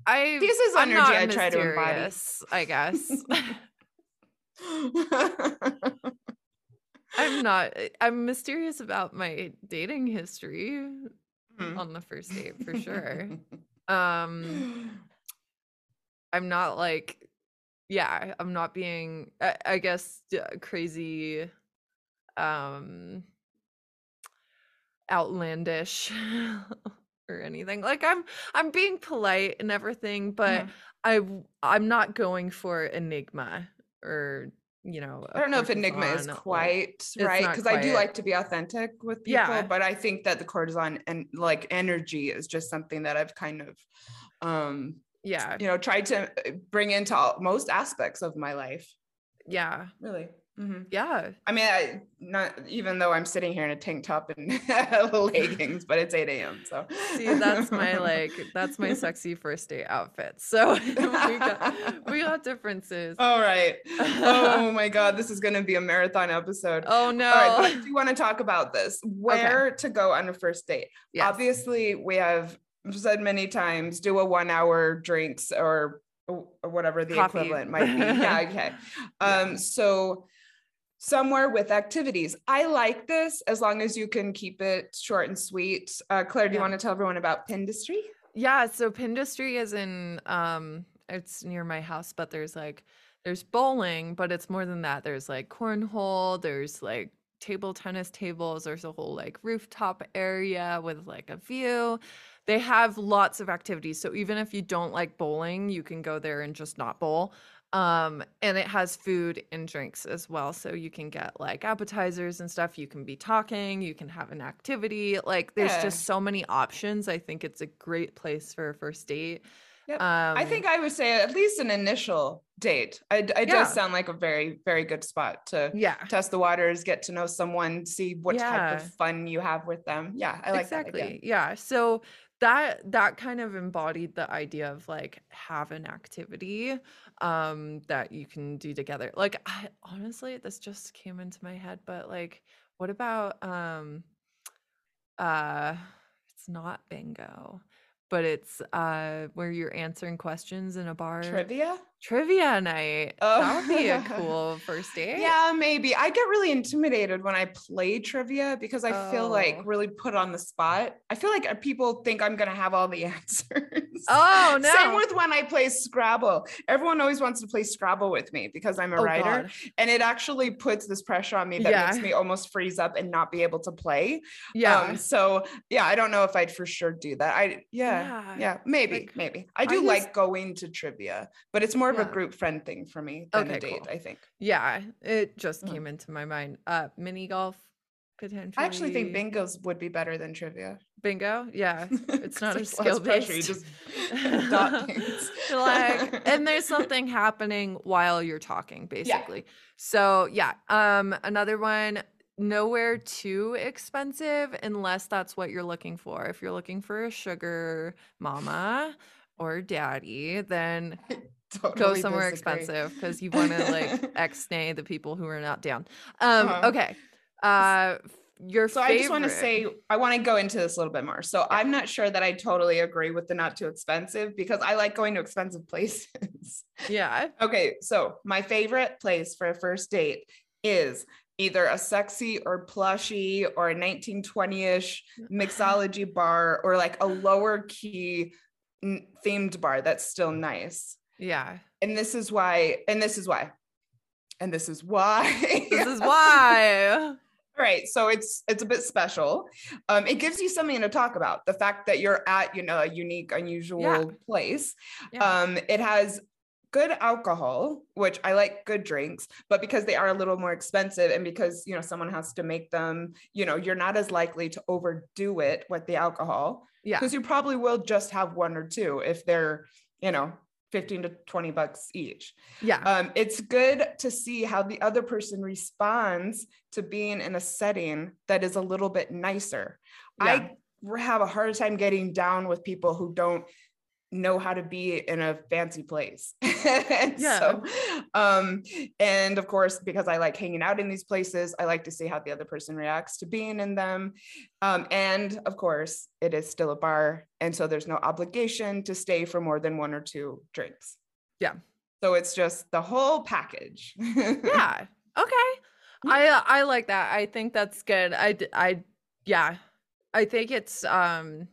I This is I'm energy not I try to embody. I guess. [laughs] I'm not. I'm mysterious about my dating history Hmm. on the first date for sure. [laughs] Um, I'm not like, yeah, I'm not being, I, I guess, crazy, um, outlandish [laughs] or anything. Like I'm, I'm being polite and everything, but Mhm. I'm not going for enigma or you know. I don't know if enigma is quite right because I do like to be authentic with people, Yeah. but I think that the courtesan and like energy is just something that I've kind of, um, yeah, you know, tried to uh, bring into all, most aspects of my life. yeah, Really. Mhm. yeah. I mean, I not even though I'm sitting here in a tank top and [laughs] leggings, but it's 8 a.m. So See, that's my like, that's my sexy first date outfit. So [laughs] we got, we [laughs] got differences. All right. Oh my God, this is going to be a marathon episode. Oh no. All right, but I do want to talk about this. Where to go on a first date? Yes. Obviously, we have said many times do a one hour drinks or, or whatever the Coffee. equivalent might be. Yeah, okay. Um, so somewhere with activities. I like this as long as you can keep it short and sweet. Uh, Clair, do you want to tell everyone about Pindustry? Yeah, so Pindustry is in um it's near my house, but there's like there's bowling, but it's more than that. There's like cornhole, there's like table tennis tables, there's a whole like rooftop area with like a view. They have lots of activities. So even if you don't like bowling, you can go there and just not bowl. Um and it has food and drinks as well. So you can get like appetizers and stuff. You can be talking, you can have an activity. Like there's Yeah. just so many options. I think it's a great place for a first date. Yep. Um, I think I would say at least an initial date. I, it Yeah. does sound like a very, very good spot to yeah. test the waters, get to know someone, see what type of fun you have with them. Yeah, I like exactly yeah so that that kind of embodied the idea of like have an activity um that you can do together like i honestly this just came into my head but like what about um uh it's not bingo but it's uh where you're answering questions in a bar Trivia? Trivia night Oh. that would be a [laughs] cool first date Yeah, maybe. I get really intimidated when I play trivia because I feel like Oh. really put on the spot. I feel like uh, people think I'm going to have all the [laughs] answers. oh no Same with when I play Scrabble. Everyone always wants to play Scrabble with me because I'm a Oh, writer. God. And it actually puts this pressure on me that Yeah. makes me almost freeze up and not be able to play. yeah Um, so yeah, I don't know if I'd for sure do that. I yeah, Yeah, yeah, maybe, like, maybe. I I do just- like going to trivia, but it's more of a group friend thing for me than a date, cool. I think. Yeah, it just Mm. came into my mind. Uh mini golf potentially. I actually think bingos would be better than trivia. bingo. Yeah. [laughs] It's not a 'Cause there's less skill pressure, You based. just [laughs] dot things. [laughs] like and there's something happening while you're talking basically. So, yeah, um another one nowhere too expensive unless that's what you're looking for. If you're looking for a sugar mama or daddy, then [laughs] go somewhere disagree. expensive because you want to like [laughs] ex-nay the people who are not down. Um, Uh-huh. okay. Uh, your So favorite. I just want to say I want to go into this a little bit more. So I'm not sure that I totally agree with the not too expensive because I like going to expensive [laughs] places. yeah, okay, so my favorite place for a first date is either a sexy or plushy or a 1920ish mixology bar or like a lower key n- themed bar that's still nice. Yeah. And this is why, and this is why, and this is why. This is [laughs] why. All right, so it's it's a bit special. Um, it gives you something to talk about. The fact that you're at you know a unique, unusual Yeah. place. Yeah. Um, it has good alcohol, which I like good drinks, but because they are a little more expensive and because you know someone has to make them, you know, you're not as likely to overdo it with the alcohol yeah. because you probably will just have one or two if they're, you know, 15 to 20 bucks each. Yeah. Um, it's good to see how the other person responds to being in a setting that is a little bit nicer. I have a hard time getting down with people who don't know how to be in a fancy place. [laughs] And Yeah. So, um, and of course, because I like hanging out in these places, I like to see how the other person reacts to being in them. Um, and of course, it is still a bar. And so there's no obligation to stay for more than one or two drinks. Yeah. So it's just the whole package. [laughs] yeah. Okay. I uh, I like that. I think that's good. I I yeah. I think it's um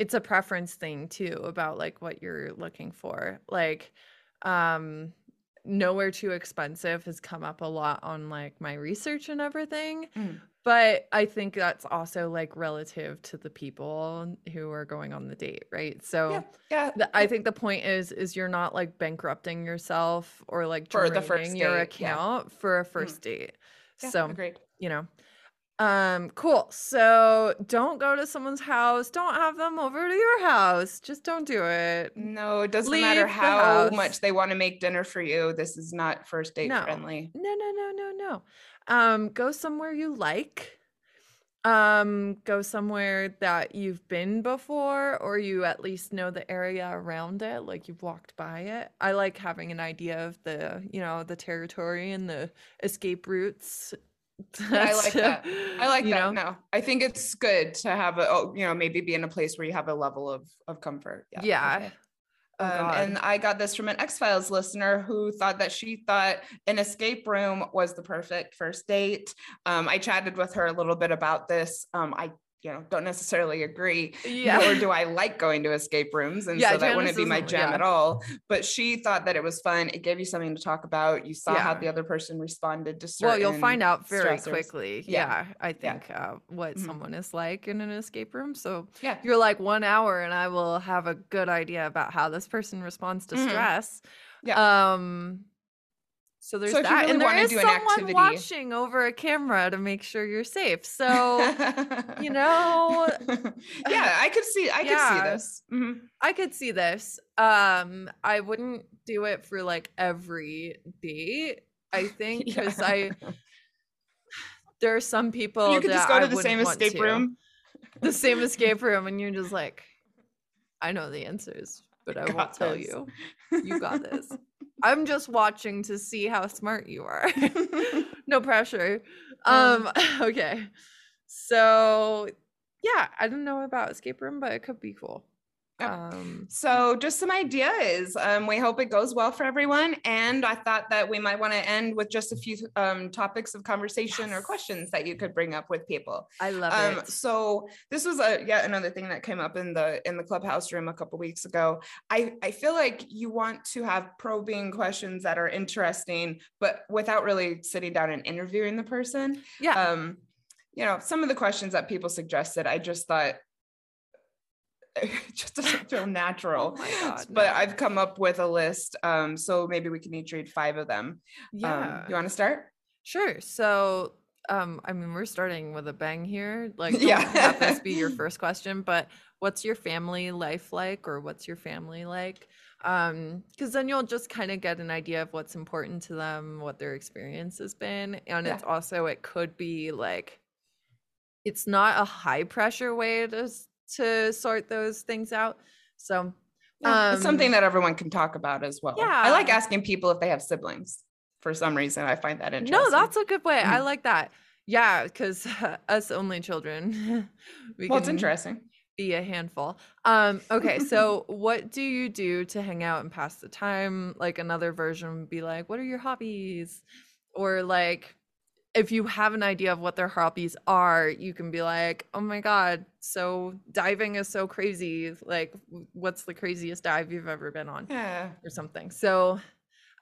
it's a preference thing too about like what you're looking for. Like um nowhere too expensive has come up a lot on like my research and everything. Mm. But I think that's also like relative to the people who are going on the date, right? So Yeah. Yeah. the, I think the point is is you're not like bankrupting yourself or like For the first draining your date, yeah. account for a first date. Yeah, so agreed. you know, um, cool. So don't go to someone's house. Don't have them over to your house. Just don't do it. No, it doesn't Leave matter how house. much they want to make dinner for you. This is not first date No. friendly. No, no, no, no, no. Um, go somewhere you like. Um, go somewhere that you've been before or you at least know the area around it, like you've walked by it. I like having an idea of the, you know, the territory and the escape routes. [laughs] I like that. I like that. know? No, I think it's good to have a, oh, you know, maybe be in a place where you have a level of of comfort. Yeah. Yeah. Oh, Um, God. and I got this from an Ex-Philes listener who thought that she thought an escape room was the perfect first date. Um, I chatted with her a little bit about this. Um, I, you know, don't necessarily agree, Yeah. nor do [laughs] I like going to escape rooms, and Yeah, so that Janice wouldn't be my jam yeah. at all. But she thought that it was fun. It gave you something to talk about. You saw how the other person responded to certain. Well, you'll find out very stressors. quickly. Yeah. Yeah, I Yeah. think uh, what Mhm. someone is like in an escape room. So Yeah. you're like one hour, and I will have a good idea about how this person responds to Mhm. stress. Yeah. Um. So there's So that, really and there is wanna is do an someone activity- watching over a camera to make sure you're safe. So [laughs] you know, [laughs] yeah, I could see. I could see Yeah. this. Mhm. I could see this. Um, I wouldn't do it for like every date. I [laughs] think because Yeah. I [sighs] there are some people you could just that go to I the same escape to. room. the same escape room, and you're just like, I know the answers, but I won't Got tell you. You got this. [laughs] I'm just watching to see how smart you are. [laughs] [laughs] no pressure. Um, okay. So yeah, I don't know about escape room, but it could be cool. Um So, just some ideas. Um, we hope it goes well for everyone. And I thought that we might want to end with just a few um, topics of conversation or questions that you could bring up with people. I love Um, it. so this was a yet another thing that came up in the in the clubhouse room a couple weeks ago. I I feel like you want to have probing questions that are interesting, but without really sitting down and interviewing the person. Yeah. Um, you know, some of the questions that people suggested, I just thought [laughs] just doesn't feel natural. Oh God, but no. I've come up with a list. Um, so maybe we can each read five of them. yeah. Um, you want to start? Sure. So, um, I mean, we're starting with a bang here. Like, [laughs] Yeah. have this be your [laughs] first question, but what's your family life like, or what's your family like? Um, because then you'll just kind of get an idea of what's important to them, what their experience has been, and Yeah. it's also it could be like, it's not a high pressure way to to sort those things out. So, Yeah, it's something Um, that everyone can talk about as well. Yeah. I like asking people if they have siblings. For some reason, I find that interesting. no, that's a good way. I Mhm. like that. Yeah, because [laughs] us only children, [laughs] we well, it's can interesting. be a handful. Um, okay, so [laughs] what do you do to hang out and pass the time? Like another version would be like, what are your hobbies? Or like if you have an idea of what their hobbies are, you can be like, oh my God, so diving is so crazy. Like, what's the craziest dive you've ever been on? Yeah. Or something. So,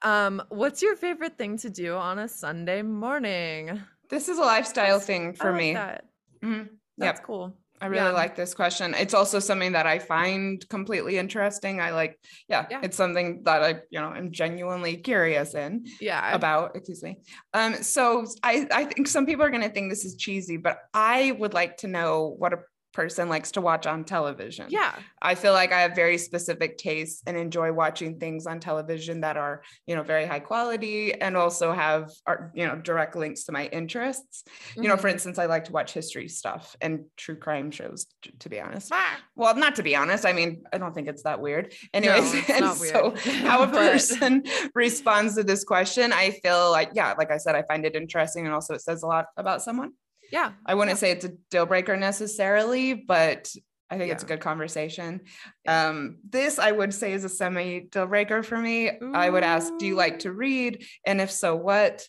um, what's your favorite thing to do on a Sunday morning? This is a lifestyle thing for like me. That. Mhm. That's cool. I really Yeah. like this question. It's also something that I find completely interesting. I like, yeah, Yeah. it's something that I, you know, am genuinely curious in Yeah. about. Excuse me. Um, so I, I think some people are gonna think this is cheesy, but I would like to know what a person likes to watch on television. yeah. I feel like I have very specific tastes and enjoy watching things on television that are, you know, very high quality and also have, are, you know, direct links to my interests. You know, for Mhm. instance, I like to watch history stuff and true crime shows, t- to be honest. Ah. Well, not to be honest. I mean, I don't think it's that weird. Anyways, it's [laughs] and so weird. how a [laughs] person [laughs] responds to this question, I feel like, yeah, like I said, I find it interesting. And also it says a lot about someone. Yeah. I wouldn't say it's a deal breaker necessarily, but I think it's a good conversation. Um, this I would say is a semi deal breaker for me. I would ask, do you like to read? And if so, what?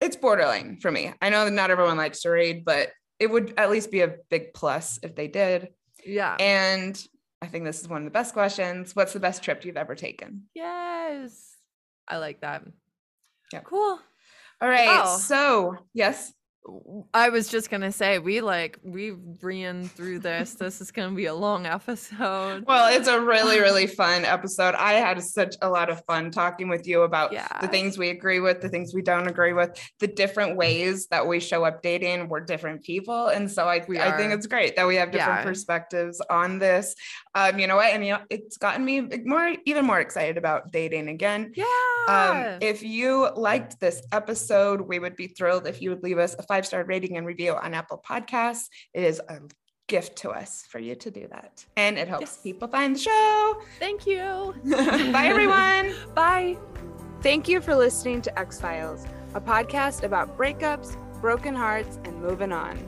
It's borderline for me. I know that not everyone likes to read, but it would at least be a big plus if they did. Yeah. And I think this is one of the best questions. What's the best trip you've ever taken? yes. I like that. Yeah. Cool. All right. Wow. So, yes. I was just gonna say we like we ran through this. This is gonna be a long episode. Well, it's a really, really fun episode. I had such a lot of fun talking with you about Yeah. the things we agree with, the things we don't agree with, the different ways that we show up dating. We're different people. And so I, We I think it's great that we have different Yeah. perspectives on this. Um, you know what? And you know, it's gotten me more, even more excited about dating again. Yeah. Um, if you liked this episode, we would be thrilled if you would leave us a five star rating and review on Apple Podcasts. It is a gift to us for you to do that, and it helps Yes. people find the show. Thank you. [laughs] Bye, everyone. [laughs] Bye. Thank you for listening to Ex-Philes, a podcast about breakups, broken hearts, and moving on.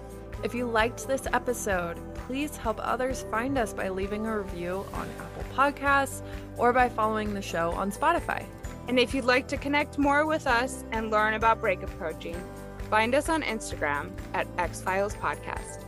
If you liked this episode, please help others find us by leaving a review on Apple Podcasts or by following the show on Spotify. And if you'd like to connect more with us and learn about breakup coaching, find us on Instagram at Ex-Philes Podcast.